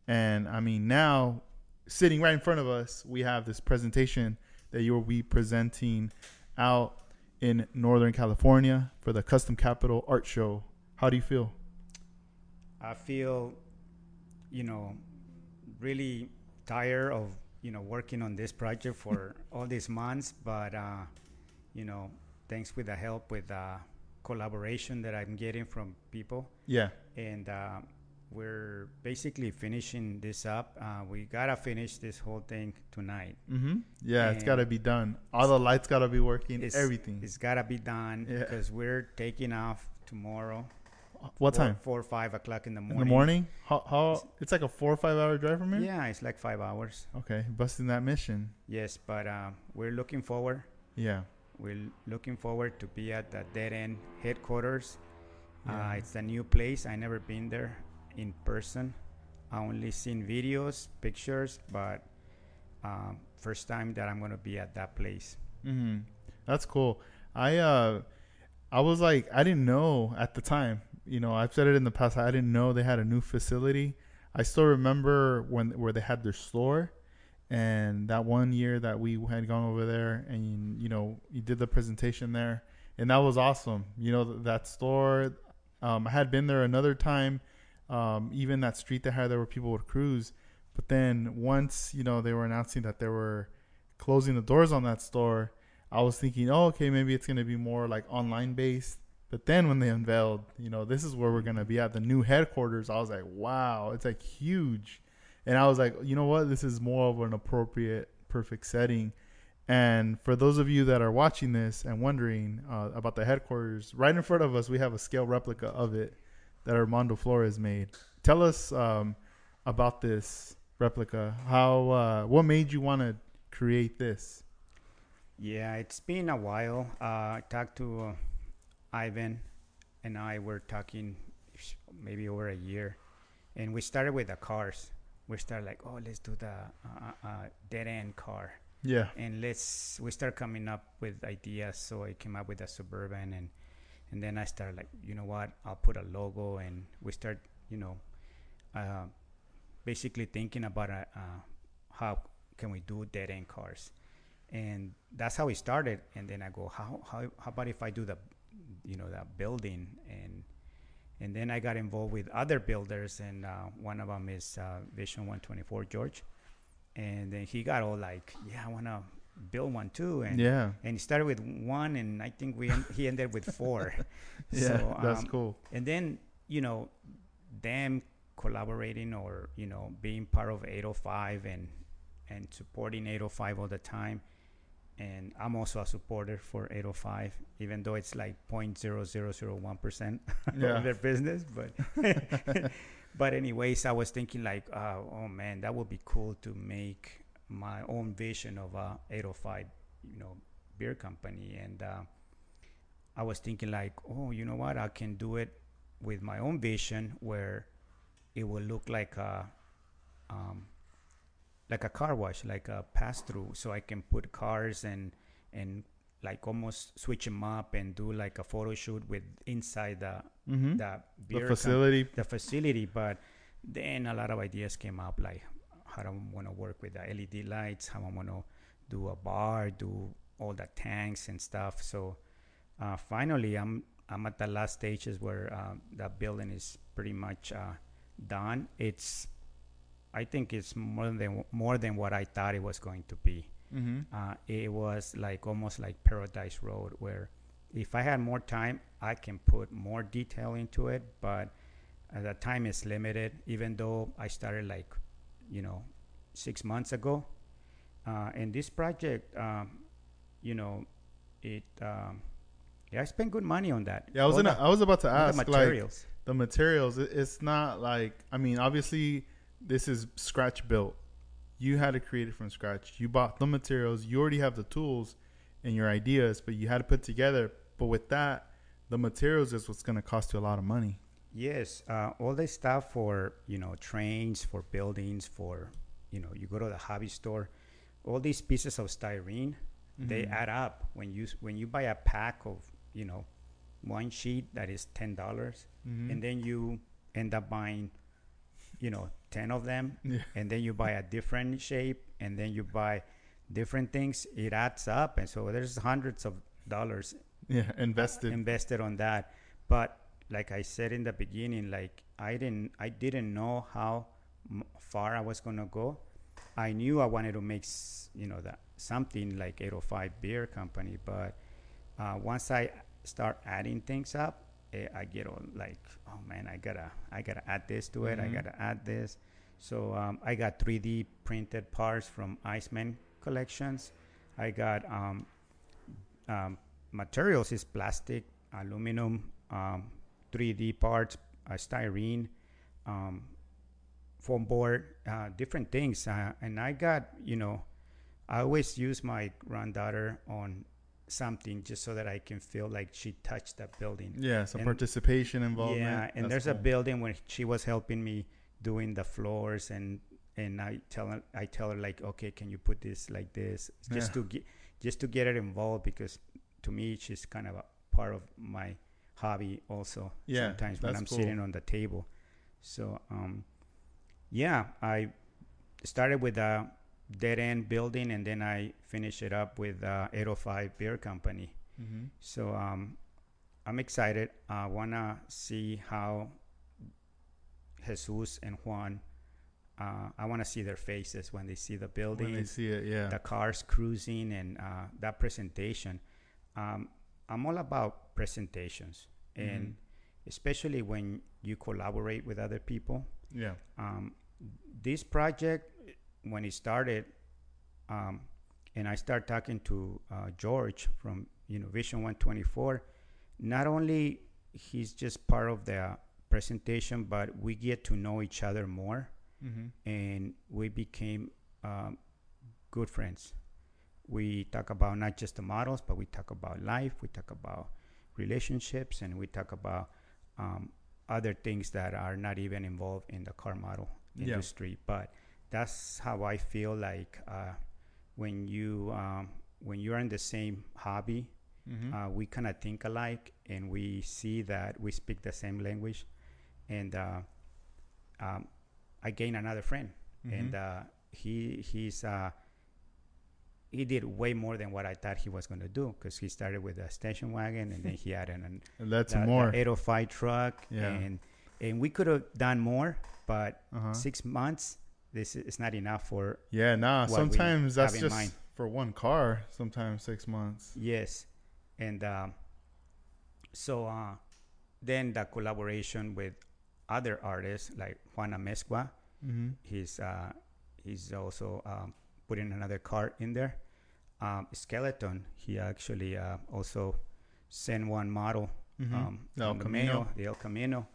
[SPEAKER 1] And I mean, now sitting right in front of us, we have this presentation that you will be presenting out in Northern California for the Custom Capital Art Show. How do you feel?
[SPEAKER 3] I feel, you know, really tired of, you know, working on this project for all these months. But, uh, you know, thanks with the help with uh, collaboration that I'm getting from people.
[SPEAKER 1] Yeah.
[SPEAKER 3] And uh, we're basically finishing this up. Uh, we got to finish this whole thing tonight.
[SPEAKER 1] Mm-hmm. Yeah, it's got to be done. All the lights got to be working.
[SPEAKER 3] It's,
[SPEAKER 1] everything.
[SPEAKER 3] It's got to be done
[SPEAKER 1] Yeah.
[SPEAKER 3] because we're taking off tomorrow.
[SPEAKER 1] What
[SPEAKER 3] four-
[SPEAKER 1] time?
[SPEAKER 3] Four or five o'clock in the morning.
[SPEAKER 1] In
[SPEAKER 3] morning.
[SPEAKER 1] the morning? How, how? It's like a four or five hour drive from here.
[SPEAKER 3] Yeah, it's like five hours.
[SPEAKER 1] Okay, busting that mission.
[SPEAKER 3] Yes, but uh, we're looking forward.
[SPEAKER 1] Yeah.
[SPEAKER 3] We're looking forward to be at the Dead End headquarters.
[SPEAKER 1] Yeah.
[SPEAKER 3] Uh, it's a new place. I never been there in person. I only seen videos, pictures, but um, first time that I'm gonna be at that place.
[SPEAKER 1] Mm-hmm. That's cool. I uh, I was like, I didn't know at the time. You know, I've said it in the past. I didn't know they had a new facility. I still remember when where they had their store, and that one year that we had gone over there, and you know, you did the presentation there, and that was awesome. You know, that store. Um, I had been there another time. Um, even that street they had there where people would cruise. But then once you know they were announcing that they were closing the doors on that store, I was thinking, oh, okay, maybe it's gonna be more like online based. But then when they unveiled, you know, this is where we're gonna be at the new headquarters, I was like, wow, it's like huge. And I was like, you know what, this is more of an appropriate, perfect setting. And for those of you that are watching this and wondering uh, about the headquarters, right in front of us, we have a scale replica of it that Armando Flores made. Tell us um, about this replica. How, uh, what made you want to create this?
[SPEAKER 3] Yeah, it's been a while. Uh, I talked to Ivan, and I were talking maybe over a year, and we started with the cars. We started like, oh, let's do the uh, uh, dead end car,
[SPEAKER 1] Yeah.
[SPEAKER 3] and let's. We start coming up with ideas. So I came up with a suburban, and and then I started like, you know what? I'll put a logo, and we start, you know, uh, basically thinking about uh, uh, how can we do dead end cars and that's how we started and then i go how, how, how about if i do the you know that building and and then i got involved with other builders and uh, one of them is uh, vision 124 george and then he got all like yeah i want to build one too and
[SPEAKER 1] Yeah.
[SPEAKER 3] and he started with one and i think we he ended with four
[SPEAKER 1] Yeah.
[SPEAKER 3] So,
[SPEAKER 1] that's
[SPEAKER 3] um,
[SPEAKER 1] cool.
[SPEAKER 3] and then you know them collaborating or you know being part of 805 and and supporting 805 all the time. And I'm also a supporter for 805, even though it's like 0.0001%
[SPEAKER 1] Yeah.
[SPEAKER 3] of their business. But, but anyways, I was thinking like, uh, oh man, that would be cool to make my own vision of a 805, you know, beer company. And uh, I was thinking like, oh, you know what? I can do it with my own vision where it will look like a um, like a car wash, like a pass through, so I can put cars and and like almost switch them up and do like a photo shoot with inside the
[SPEAKER 1] Mm-hmm.
[SPEAKER 3] the
[SPEAKER 1] The facility.
[SPEAKER 3] the facility. But then a lot of ideas came up, like how I want to work with the LED lights, how I want to do a bar, do all the tanks and stuff. So uh, finally, I'm I'm at the last stages where uh, that building is pretty much uh, done. It's I think it's more than more than what I thought it was going to be.
[SPEAKER 1] Mm-hmm.
[SPEAKER 3] Uh, it was like almost like Paradise Road, where if I had more time, I can put more detail into it. But uh, the time is limited. Even though I started like, you know, six months ago, uh, and this project, um, you know, it. Um, yeah, I spent good money on that.
[SPEAKER 1] Yeah, I was
[SPEAKER 3] All
[SPEAKER 1] in.
[SPEAKER 3] the-
[SPEAKER 1] I was about to ask
[SPEAKER 3] the
[SPEAKER 1] like
[SPEAKER 3] materials.
[SPEAKER 1] the materials. it- It's not like I mean, obviously, this is scratch built. You had to create it from scratch. You bought the materials. You already have the tools and your ideas, but you had to put together. But with that, the materials is what's going to cost you a lot of money.
[SPEAKER 3] Yes, uh, all the stuff for you know trains, for buildings, for you know you go to the hobby store, all these pieces of styrene, they
[SPEAKER 1] Mm-hmm.
[SPEAKER 3] add up when you when you buy a pack of you know one sheet that is ten dollars,
[SPEAKER 1] Mm-hmm.
[SPEAKER 3] and then you end up buying you know ten of them,
[SPEAKER 1] Yeah.
[SPEAKER 3] and then you buy a different shape, and then you buy different things. It adds up, and so there's hundreds of dollars
[SPEAKER 1] Yeah, invested.
[SPEAKER 3] invested on that but like i said in the beginning like i didn't i didn't know how m- far i was going to go i knew i wanted to make s- you know that something like 805 beer company but uh, once i start adding things up i get all like oh man i gotta i gotta add this to it i
[SPEAKER 1] Mhm.
[SPEAKER 3] gotta add this so um, i got 3d printed parts from iceman collections i got um, um, materials is plastic, aluminum, um, 3D parts, uh, styrene, um, foam board, uh, different things. Uh, and I got, you know, I always use my granddaughter on something just so that I can feel like she touched that building.
[SPEAKER 1] yeah, some
[SPEAKER 3] and-
[SPEAKER 1] participation involvement.
[SPEAKER 3] Yeah, and
[SPEAKER 1] That's
[SPEAKER 3] there's a building where she was helping me doing the floors and and I tell her I tell her like okay can you put this like this just
[SPEAKER 1] Yeah.
[SPEAKER 3] to get just to get her involved because to me she's kind of a part of my hobby also
[SPEAKER 1] Yeah,
[SPEAKER 3] sometimes when I'm
[SPEAKER 1] cool.
[SPEAKER 3] sitting on the table so um yeah I started with a dead end building and then I finish it up with uh, 805 beer company
[SPEAKER 1] Mhm.
[SPEAKER 3] so um, I'm excited. I wanna see how Jesus and Juan. Uh, I wanna see their faces when they see the building, When
[SPEAKER 1] they see it, yeah.
[SPEAKER 3] the cars cruising, and uh, that presentation. Um, I'm all about presentations, and
[SPEAKER 1] Mhm.
[SPEAKER 3] especially when you collaborate with other people.
[SPEAKER 1] yeah.
[SPEAKER 3] Um, this project, when it started, um, and I start talking to uh, George from you know Vision 124, not only he's just part of the presentation, but we get to know each other more,
[SPEAKER 1] Mm-hmm.
[SPEAKER 3] and we became um, good friends. We talk about not just the models, but we talk about life, we talk about relationships, and we talk about um, other things that are not even involved in the car model
[SPEAKER 1] Yeah.
[SPEAKER 3] industry. But that's how I feel like uh, when you um, when you're in the same hobby,
[SPEAKER 1] Mm-hmm.
[SPEAKER 3] uh, we kind of think alike, and we see that we speak the same language, and uh, um, I gain another friend, and
[SPEAKER 1] Mhm.
[SPEAKER 3] uh, he he's uh, he did way more than what I thought he was going to do because he started with a station wagon, and then he had an, an
[SPEAKER 1] And that's
[SPEAKER 3] the,
[SPEAKER 1] more.
[SPEAKER 3] the 805 truck,
[SPEAKER 1] Yeah.
[SPEAKER 3] and and we could have done more, but
[SPEAKER 1] uh-huh.
[SPEAKER 3] six months this is not enough for
[SPEAKER 1] Yeah, nah. Sometimes that's just
[SPEAKER 3] mind.
[SPEAKER 1] for one car. Sometimes six months.
[SPEAKER 3] yes, and um, so uh, then the collaboration with other artists like Juan Amezcua,
[SPEAKER 1] Mm-hmm.
[SPEAKER 3] he's uh, he's also um, putting another car in there. Um, Skeleton, he actually uh, also sent one model
[SPEAKER 1] Mhm.
[SPEAKER 3] um,
[SPEAKER 1] El Camino.
[SPEAKER 3] the El Camino,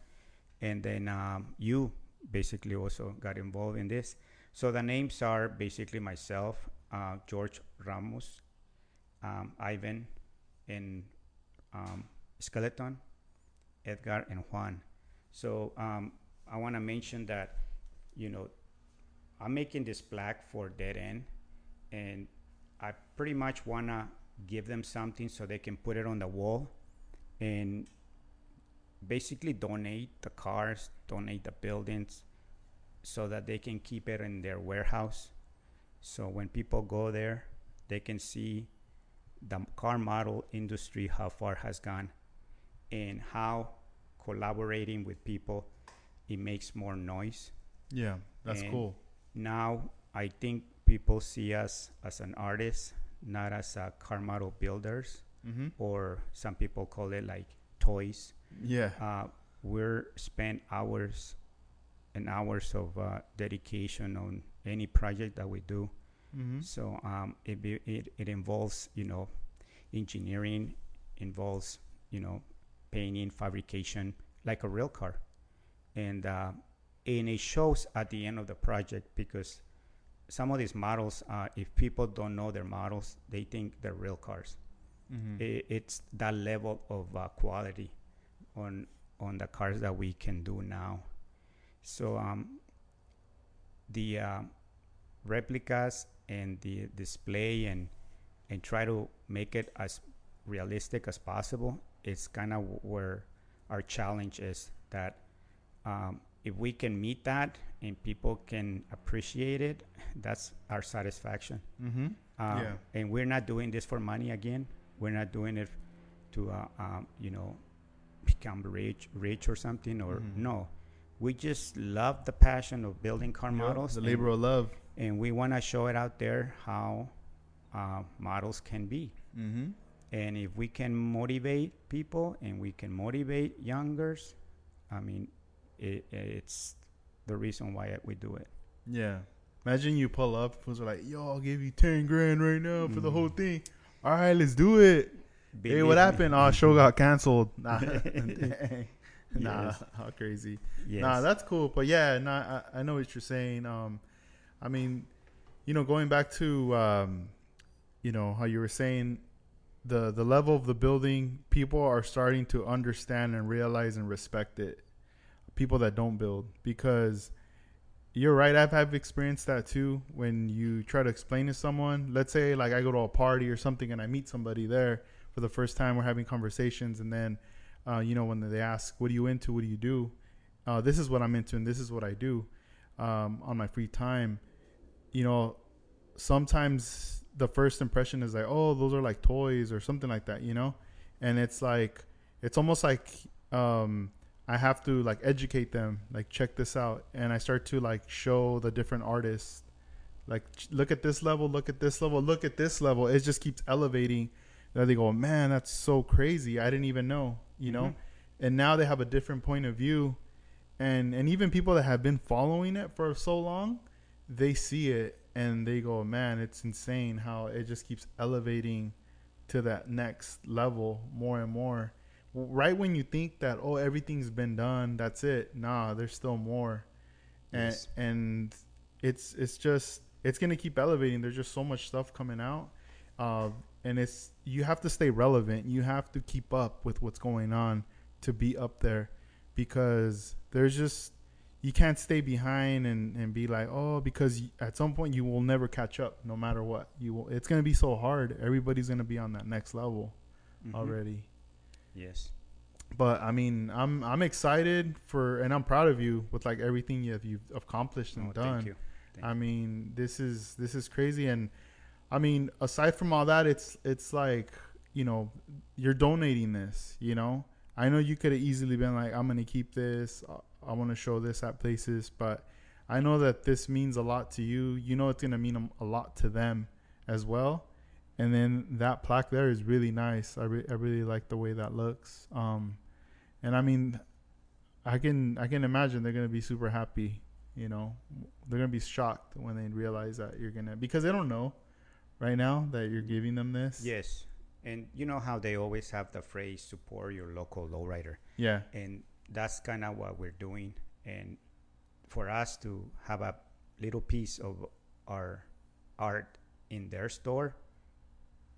[SPEAKER 3] and then um, you basically also got involved in this. So the names are basically myself, uh, George Ramos, um, Ivan, and um, Skeleton, Edgar, and Juan. So um, I want to mention that, you know, I'm making this plaque for Dead End, and I pretty much want to give them something so they can put it on the wall and basically donate the cars, donate the buildings so that they can keep it in their warehouse. So when people go there, they can see the car model industry, how far has gone, and how collaborating with people it makes more noise.
[SPEAKER 1] Yeah, that's
[SPEAKER 3] And-
[SPEAKER 1] cool.
[SPEAKER 3] Now I think people see us as an artist, not as a car model builders,
[SPEAKER 1] Mm-hmm.
[SPEAKER 3] or some people call it like toys.
[SPEAKER 1] Yeah.
[SPEAKER 3] Uh, we're spend hours and hours of uh, dedication on any project that we do.
[SPEAKER 1] Mm-hmm.
[SPEAKER 3] So um, it, be, it it involves you know engineering, involves you know painting, fabrication, like a real car, and uh, and it shows at the end of the project because some of these models, uh, if people don't know their models, they think they're real cars.
[SPEAKER 1] Mm-hmm.
[SPEAKER 3] I it's that level of uh, quality on on the cars that we can do now. So um, the uh, replicas and the display and and try to make it as realistic as possible. It's kind of where our challenge is that um, if we can meet that and people can appreciate it, that's our satisfaction.
[SPEAKER 1] Mm-hmm.
[SPEAKER 3] Um,
[SPEAKER 1] Yeah.
[SPEAKER 3] And we're not doing this for money again. We're not doing it to, uh, um, you know, become rich, rich or something. Or
[SPEAKER 1] Mhm.
[SPEAKER 3] no, we just love the passion of building car models,
[SPEAKER 1] The labor of love.
[SPEAKER 3] and we want to show it out there how uh, models can be.
[SPEAKER 1] Mm-hmm.
[SPEAKER 3] And if we can motivate people and we can motivate youngers, I mean, it, it's the reason why we do it.
[SPEAKER 1] Yeah. Imagine you pull up, fools are like, "Yo, I'll give you ten grand right now for the
[SPEAKER 3] Mhm.
[SPEAKER 1] whole thing." All right, let's do it. hey, what happened? Oh, show got canceled. Nah, nah,
[SPEAKER 3] Yes.
[SPEAKER 1] how crazy.
[SPEAKER 3] Yes.
[SPEAKER 1] Nah, that's cool. But yeah, nah, I, I know what you're saying. Um, I mean, you know, going back to um, you know how you were saying the the level of the building, people are starting to understand and realize and respect it. People that don't build because you're right. I've I've experienced that too. When you try to explain to someone, let's say like I go to a party or something and I meet somebody there for the first time, we're having conversations, and then uh, you know when they ask, "What are you into? What do you do?" Uh, this is what I'm into, and this is what I do um, on my free time. You know, sometimes the first impression is like, "Oh, those are like toys" or something like that. You know, and it's like it's almost like um, I have to like educate them, like check this out, and I start to like show the different artists, like look at this level, look at this level, look at this level. It just keeps elevating. That they go, man, that's so crazy. I didn't even know, you know.
[SPEAKER 3] Mhm.
[SPEAKER 1] And now they have a different point of view, and and even people that have been following it for so long, they see it and they go, man, it's insane how it just keeps elevating to that next level more and more right when you think that oh everything's been done that's it nah there's still more. And
[SPEAKER 3] Yes.
[SPEAKER 1] and it's it's just it's gonna keep elevating. There's just so much stuff coming out uh, and it's you have to stay relevant. You have to keep up with what's going on to be up there because there's just you can't stay behind and, and be like oh because at some point you will never catch up no matter what. You will it's gonna be so hard. Everybody's gonna be on that next level
[SPEAKER 3] Mhm.
[SPEAKER 1] already
[SPEAKER 3] Yes.
[SPEAKER 1] but I mean, I'm I'm excited for, and I'm proud of you with like everything you've you've accomplished and
[SPEAKER 3] Oh,
[SPEAKER 1] done.
[SPEAKER 3] Thank you. Thank
[SPEAKER 1] I mean, this is this is crazy, and I mean, aside from all that, it's it's like you know, you're donating this. You know, I know you could have easily been like, I'm gonna keep this. I, I want to show this at places, but I know that this means a lot to you. You know, it's gonna mean a, a lot to them as well. And then that plaque there is really nice. I, re- I really like the way that looks. Um, and I mean, I can I can imagine they're gonna be super happy. you know, they're gonna be shocked when they realize that you're gonna because they don't know right now that you're giving them this.
[SPEAKER 3] Yes, and you know how they always have the phrase "support your local lowrider,"
[SPEAKER 1] Yeah.
[SPEAKER 3] and that's kind of what we're doing. And for us to have a little piece of our art in their store,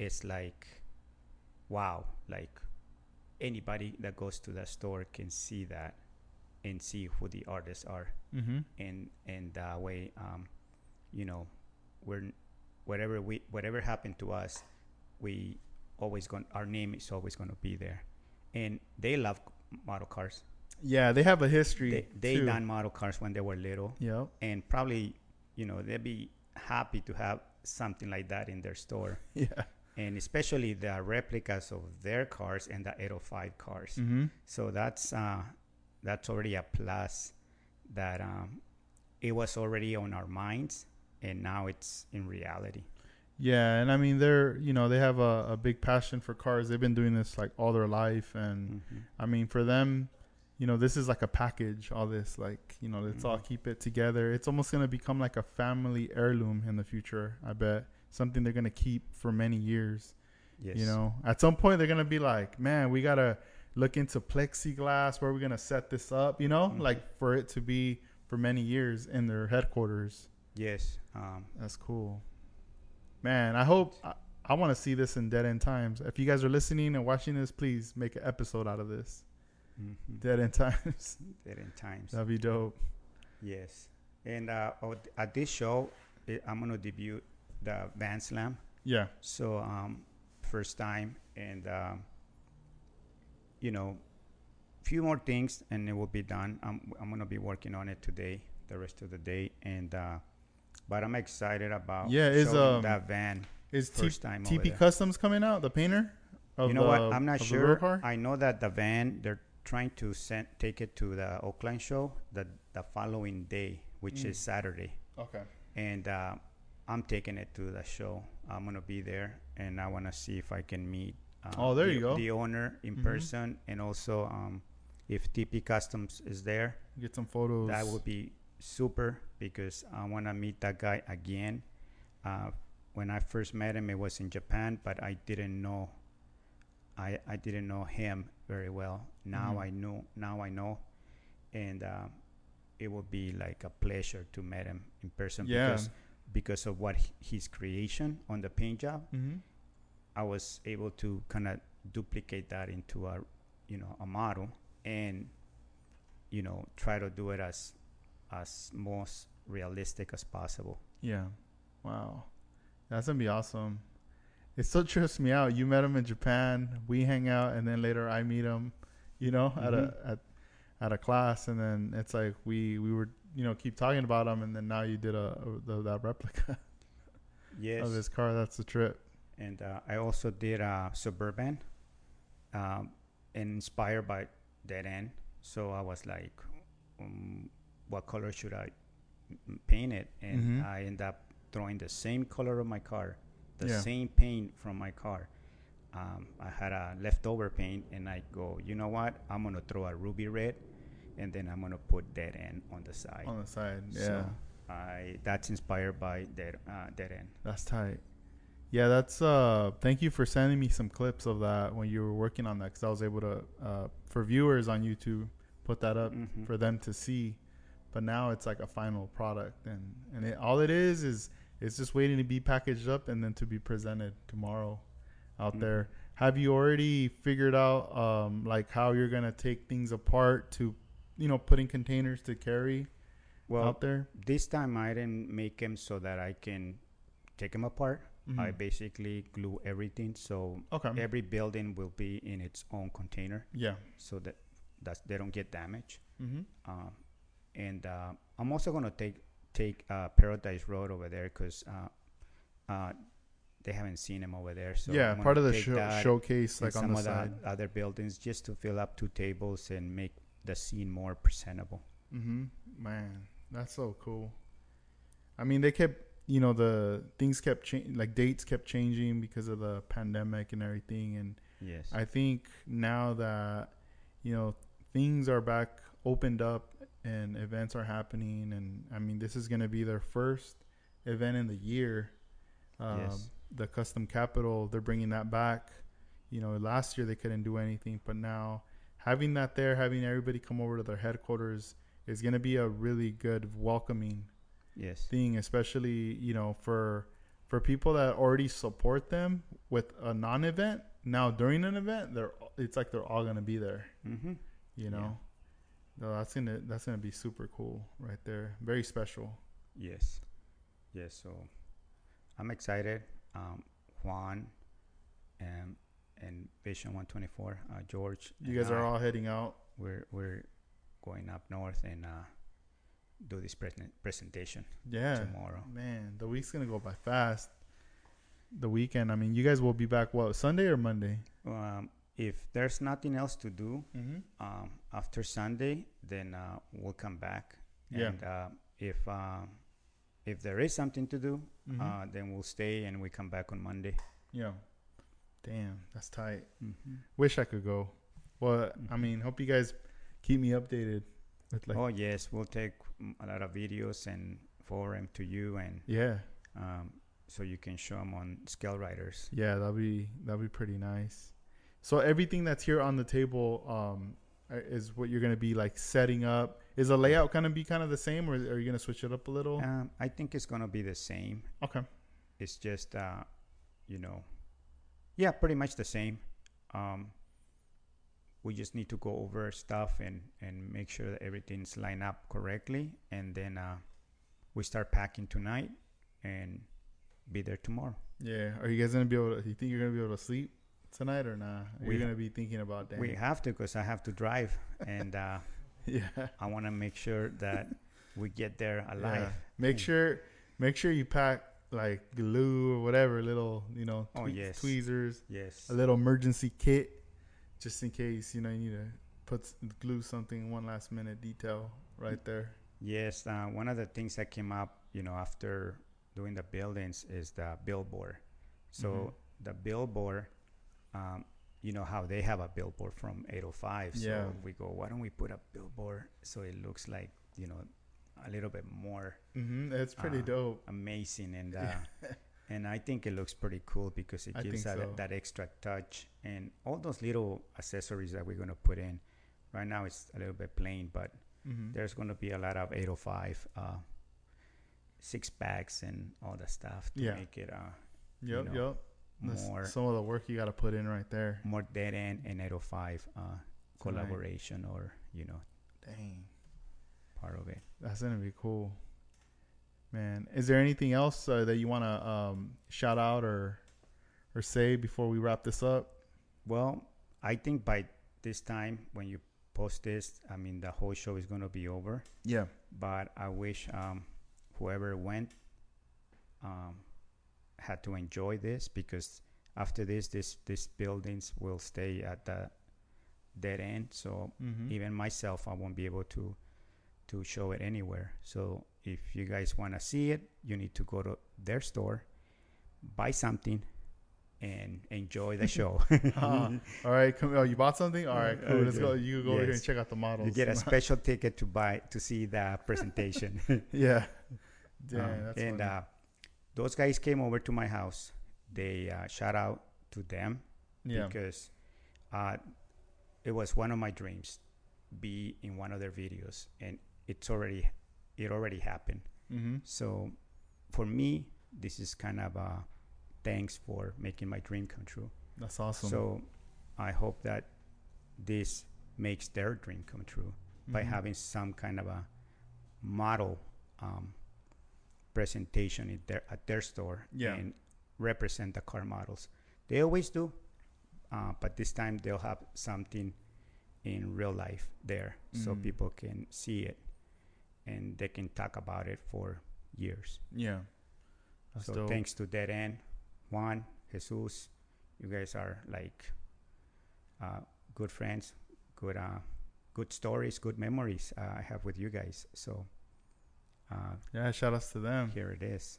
[SPEAKER 3] it's like, wow! Like anybody that goes to the store can see that and see who the artists are
[SPEAKER 1] Mm-hmm.
[SPEAKER 3] and and that way um, you know we're whatever we whatever happened to us we always going our name is always going to be there and they love model cars
[SPEAKER 1] Yeah, they have a history.
[SPEAKER 3] they they done model cars when they were little
[SPEAKER 1] yeah
[SPEAKER 3] and probably you know they'd be happy to have something like that in their store
[SPEAKER 1] Yeah.
[SPEAKER 3] And especially the replicas of their cars and the 805 cars
[SPEAKER 1] Mm-hmm.
[SPEAKER 3] so that's uh, that's already a plus that um, it was already on our minds, and now it's in reality.
[SPEAKER 1] Yeah, and I mean they're you know they have a, a big passion for cars. They've been doing this like all their life, and
[SPEAKER 3] Mhm.
[SPEAKER 1] I mean for them, you know this is like a package. All this like you know let's all
[SPEAKER 3] Mhm.
[SPEAKER 1] keep it together. It's almost gonna become like a family heirloom in the future. I bet something they're gonna keep for many years.
[SPEAKER 3] Yes.
[SPEAKER 1] You know, at some point they're gonna be like, man, we gotta look into plexiglass. Where are we gonna set this up? You know,
[SPEAKER 3] Mhm.
[SPEAKER 1] like for it to be for many years in their headquarters.
[SPEAKER 3] Yes. Um,
[SPEAKER 1] That's cool. Man, I hope I, I want to see this in Dead End Times. If you guys are listening and watching this, please make an episode out of this.
[SPEAKER 3] mhm.
[SPEAKER 1] Dead End Times.
[SPEAKER 3] Dead End times.
[SPEAKER 1] That'd be dope.
[SPEAKER 3] Yes. And uh, oh, at this show, I'm gonna debut the Van Slam.
[SPEAKER 1] Yeah.
[SPEAKER 3] So um, first time, and um, you know, few more things, and it will be done. I'm I'm gonna be working on it today, the rest of the day, and uh, but I'm excited about
[SPEAKER 1] Yeah, is, um,
[SPEAKER 3] that van
[SPEAKER 1] Is T-
[SPEAKER 3] time
[SPEAKER 1] TP. Customs coming out? The painter?
[SPEAKER 3] You know what? I'm not
[SPEAKER 1] the
[SPEAKER 3] sure. I know that the van they're trying to send take it to the Oakland show the the following day, which
[SPEAKER 1] Mm.
[SPEAKER 3] is Saturday,
[SPEAKER 1] Okay.
[SPEAKER 3] and uh, I'm taking it to the show. I'm gonna be there, and I want to see if I can meet. Uh,
[SPEAKER 1] Oh, there
[SPEAKER 3] the,
[SPEAKER 1] you go.
[SPEAKER 3] The owner in
[SPEAKER 1] Mhm.
[SPEAKER 3] person, and also um, if TP Customs is there,
[SPEAKER 1] Get some photos.
[SPEAKER 3] that would be super because I want to meet that guy again. Uh, when I first met him, it was in Japan, but I didn't know. I I didn't know him very well. Now
[SPEAKER 1] Mhm.
[SPEAKER 3] I know. Now I know, and uh, it would be like a pleasure to meet him in person
[SPEAKER 1] Yeah.
[SPEAKER 3] because because of what his creation on the paint job.
[SPEAKER 1] Mm-hmm.
[SPEAKER 3] I was able to kind of duplicate that into a you know a model and you know try to do it as as most realistic as possible.
[SPEAKER 1] Yeah. Wow. That's gonna be awesome. It still trips me out. You met him in Japan. We hang out, and then later I meet him. You know, at a
[SPEAKER 3] Mhm.
[SPEAKER 1] at at a class, and then it's like we we were you know keep talking about them, and then now you did a, a the, that replica
[SPEAKER 3] Yes,
[SPEAKER 1] of his car. That's the trip.
[SPEAKER 3] and uh, I also did a suburban, um, inspired by Dead End. So I was like, um, what color should I paint it? And
[SPEAKER 1] Mhm.
[SPEAKER 3] I end up throwing the same color of my car, the
[SPEAKER 1] Yeah.
[SPEAKER 3] same paint from my car. Um, I had a leftover paint, and I go, you know what? I'm gonna throw a ruby red, and then I'm gonna put Dead End on the side.
[SPEAKER 1] on the side. Yeah,
[SPEAKER 3] So I that's inspired by Dead uh, Dead End.
[SPEAKER 1] that's tight. Yeah, that's. uh Thank you for sending me some clips of that when you were working on that, because I was able to, uh for viewers on YouTube, put that up
[SPEAKER 3] Mhm.
[SPEAKER 1] for them to see. But now it's like a final product, and and it, all it is is it's just waiting to be packaged up and then to be presented tomorrow out
[SPEAKER 3] Mhm.
[SPEAKER 1] there. Have you already figured out um like how you're gonna take things apart to, you know, putting containers to carry
[SPEAKER 3] Well,
[SPEAKER 1] out there?
[SPEAKER 3] This time I didn't make them so that I can take them apart. I
[SPEAKER 1] Mhm.
[SPEAKER 3] basically glue everything so
[SPEAKER 1] Okay.
[SPEAKER 3] every building will be in its own container
[SPEAKER 1] Yeah.
[SPEAKER 3] so that that's, they don't get damaged.
[SPEAKER 1] Mm-hmm.
[SPEAKER 3] Um, and uh, I'm also gonna take take uh, Paradise Road over there because uh, uh, they haven't seen him over there. So
[SPEAKER 1] yeah, part of the show, showcase, like on
[SPEAKER 3] some
[SPEAKER 1] the
[SPEAKER 3] of
[SPEAKER 1] side.
[SPEAKER 3] the other buildings just to fill up two tables and make the scene more presentable.
[SPEAKER 1] Mm-hmm. Man, that's so cool. I mean, they kept, you know, the things kept changing, like dates kept changing because of the pandemic and everything. And
[SPEAKER 3] Yes.
[SPEAKER 1] I think now that, you know, things are back opened up and events are happening. And I mean, this is going to be their first event in the year. Um,
[SPEAKER 3] Yes.
[SPEAKER 1] The custom capital, they're bringing that back. You know, last year they couldn't do anything, but now having that there, having everybody come over to their headquarters is going to be a really good welcoming
[SPEAKER 3] Yes.
[SPEAKER 1] thing, especially you know for for people that already support them with a non-event. Now during an event, they're it's like they're all gonna be there.
[SPEAKER 3] Mm-hmm.
[SPEAKER 1] You know, no, that's gonna that's gonna be super cool right there. Very special.
[SPEAKER 3] Yes. Yes. So I'm excited. Um, Juan and and Vision 124, uh, George.
[SPEAKER 1] You guys are all heading out.
[SPEAKER 3] We're we're going up north and uh, do this present presentation
[SPEAKER 1] Yeah,
[SPEAKER 3] tomorrow.
[SPEAKER 1] man, the week's gonna go by fast. The weekend. I mean, you guys will be back what Sunday or Monday?
[SPEAKER 3] Um, if there's nothing else to do
[SPEAKER 1] Mm-hmm.
[SPEAKER 3] um, after Sunday, then uh, we'll come back.
[SPEAKER 1] Yeah.
[SPEAKER 3] And uh, if uh, if there is something to do,
[SPEAKER 1] Mhm.
[SPEAKER 3] uh, then we'll stay and we come back on Monday.
[SPEAKER 1] Yeah. Damn, that's tight.
[SPEAKER 3] Mm-hmm.
[SPEAKER 1] Wish I could go. Well, I
[SPEAKER 3] Mhm.
[SPEAKER 1] mean, hope you guys keep me updated with like
[SPEAKER 3] oh yes, we'll take a lot of videos and forward them to you, and
[SPEAKER 1] yeah.
[SPEAKER 3] um, so you can show them on Scale Riders.
[SPEAKER 1] Yeah, that'll be that'll be pretty nice. So everything that's here on the table um, is what you're gonna be like setting up. Is the layout gonna be kind of the same, or are you gonna switch it up a little?
[SPEAKER 3] Um, I think it's gonna be the same.
[SPEAKER 1] Okay.
[SPEAKER 3] It's just, uh, you know, yeah, pretty much the same. Um, we just need to go over stuff and and make sure that everything's lined up correctly, and then uh, we start packing tonight and be there tomorrow.
[SPEAKER 1] Yeah. Are you guys gonna be able? to You think you're gonna be able to sleep tonight or not? Nah?
[SPEAKER 3] We-
[SPEAKER 1] You're gonna be thinking about that.
[SPEAKER 3] We have to because I have to drive, and uh,
[SPEAKER 1] yeah.
[SPEAKER 3] I want to make sure that we get there alive.
[SPEAKER 1] Yeah. Make sure make sure you pack like glue or whatever little you know
[SPEAKER 3] Oh, yes.
[SPEAKER 1] tweezers,
[SPEAKER 3] Yes.
[SPEAKER 1] a little emergency kit, just in case you know you need to put glue something one last minute detail right there.
[SPEAKER 3] Yes, uh, one of the things that came up, you know, after doing the buildings is the billboard. So
[SPEAKER 1] Mhm.
[SPEAKER 3] the billboard, um, you know how they have a billboard from 805. So
[SPEAKER 1] Yeah.
[SPEAKER 3] we go, why don't we put a billboard so it looks like, you know, a little bit more
[SPEAKER 1] Mm-hmm. It's pretty
[SPEAKER 3] Uh,
[SPEAKER 1] dope.
[SPEAKER 3] amazing and uh, and I think it looks pretty cool because it gives that,
[SPEAKER 1] so.
[SPEAKER 3] that extra touch and all those little accessories that we're gonna put in. Right now it's a little bit plain, but
[SPEAKER 1] Mm-hmm.
[SPEAKER 3] there's going to be a lot of 805 uh, six packs and all the stuff to
[SPEAKER 1] Yeah.
[SPEAKER 3] make it uh,
[SPEAKER 1] Yep,
[SPEAKER 3] know,
[SPEAKER 1] yep. That's
[SPEAKER 3] more
[SPEAKER 1] some of the work you got to put in right there.
[SPEAKER 3] more dead end and 805 uh, collaboration or you know
[SPEAKER 1] Dang,
[SPEAKER 3] part of it.
[SPEAKER 1] that's gonna be cool, man. Is there anything else uh, that you want to um, shout out or or say before we wrap this up?
[SPEAKER 3] Well, I think by this time when you post this, I mean the whole show is going to be over.
[SPEAKER 1] Yeah.
[SPEAKER 3] But I wish um, whoever went um, had to enjoy this because after this, this these buildings will stay at the dead end. So
[SPEAKER 1] Mm-hmm.
[SPEAKER 3] even myself i won't be able to to show it anywhere so if you guys want to see it you need to go to their store buy something and enjoy the show
[SPEAKER 1] Uh, all right. Come, oh, you bought something? All right. Cool. Let's go. You go over here and check out the models.
[SPEAKER 3] you get a special ticket to buy to see the presentation
[SPEAKER 1] yeah. Damn,
[SPEAKER 3] Um, and uh, those guys came over to my house they uh, shout out to them
[SPEAKER 1] yeah.
[SPEAKER 3] because uh, it was one of my dreams be in one of their videos and it's already it already happened
[SPEAKER 1] Mm-hmm.
[SPEAKER 3] So for me, this is kind of a thanks for making my dream come true.
[SPEAKER 1] That's awesome.
[SPEAKER 3] So I hope that this makes their dream come true by
[SPEAKER 1] Mhm.
[SPEAKER 3] having some kind of a model um, presentation in their, at their store
[SPEAKER 1] Yeah.
[SPEAKER 3] and represent the car models. They always do, uh, but this time they'll have something in real life there so
[SPEAKER 1] Mhm.
[SPEAKER 3] people can see it and they can talk about it for years.
[SPEAKER 1] yeah. That's
[SPEAKER 3] so
[SPEAKER 1] dope.
[SPEAKER 3] thanks to Dead End, Juan, Jesus, you guys are like uh, good friends, good uh, good stories, good memories uh, I have with you guys. So uh,
[SPEAKER 1] Yeah. Shout outs to them.
[SPEAKER 3] here it is.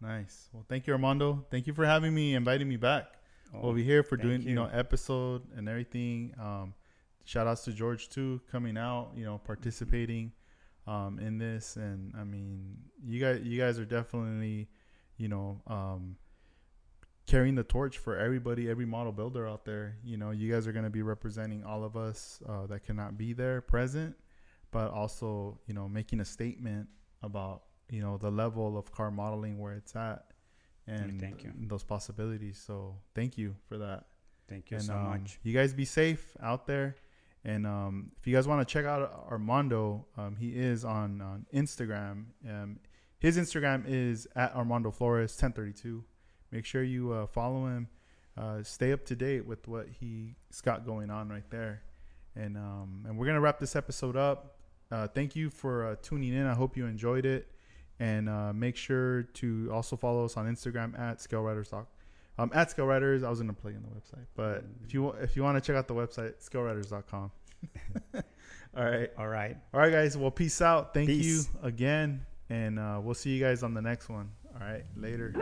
[SPEAKER 1] Nice. Well, thank you, Armando. Thank you for having me, inviting me back
[SPEAKER 3] Oh,
[SPEAKER 1] over here for doing you.
[SPEAKER 3] you.
[SPEAKER 1] know episode and everything. Um, shout outs to George too, coming out, you know, participating. Um, in this, and I mean, you guys, you guys are definitely, you know, um, carrying the torch for everybody, every model builder out there. You know, you guys are going to be representing all of us uh, that cannot be there present, but also, you know, making a statement about, you know, the level of car modeling where it's at and
[SPEAKER 3] Thank you.
[SPEAKER 1] those possibilities. So thank you for that.
[SPEAKER 3] Thank you
[SPEAKER 1] and
[SPEAKER 3] so
[SPEAKER 1] um,
[SPEAKER 3] much.
[SPEAKER 1] you guys be safe out there. And um, if you guys want to check out Armando, um, he is on, on Instagram. Um, his Instagram is at Armando Flores 1032. Make sure you uh, follow him. Uh, stay up to date with what he's got going on right there. And um, and we're gonna wrap this episode up. Uh, thank you for uh, tuning in. I hope you enjoyed it. And uh, make sure to also follow us on Instagram at Scale Riders Talk. Um, at Scale Riders, I was gonna plug in the website, but if you if you want to check out the website, scaleriders.com. All right,
[SPEAKER 3] All right.
[SPEAKER 1] all right, guys. Well, peace out. Thank
[SPEAKER 3] Peace.
[SPEAKER 1] you again, and uh, we'll see you guys on the next one. All right, later.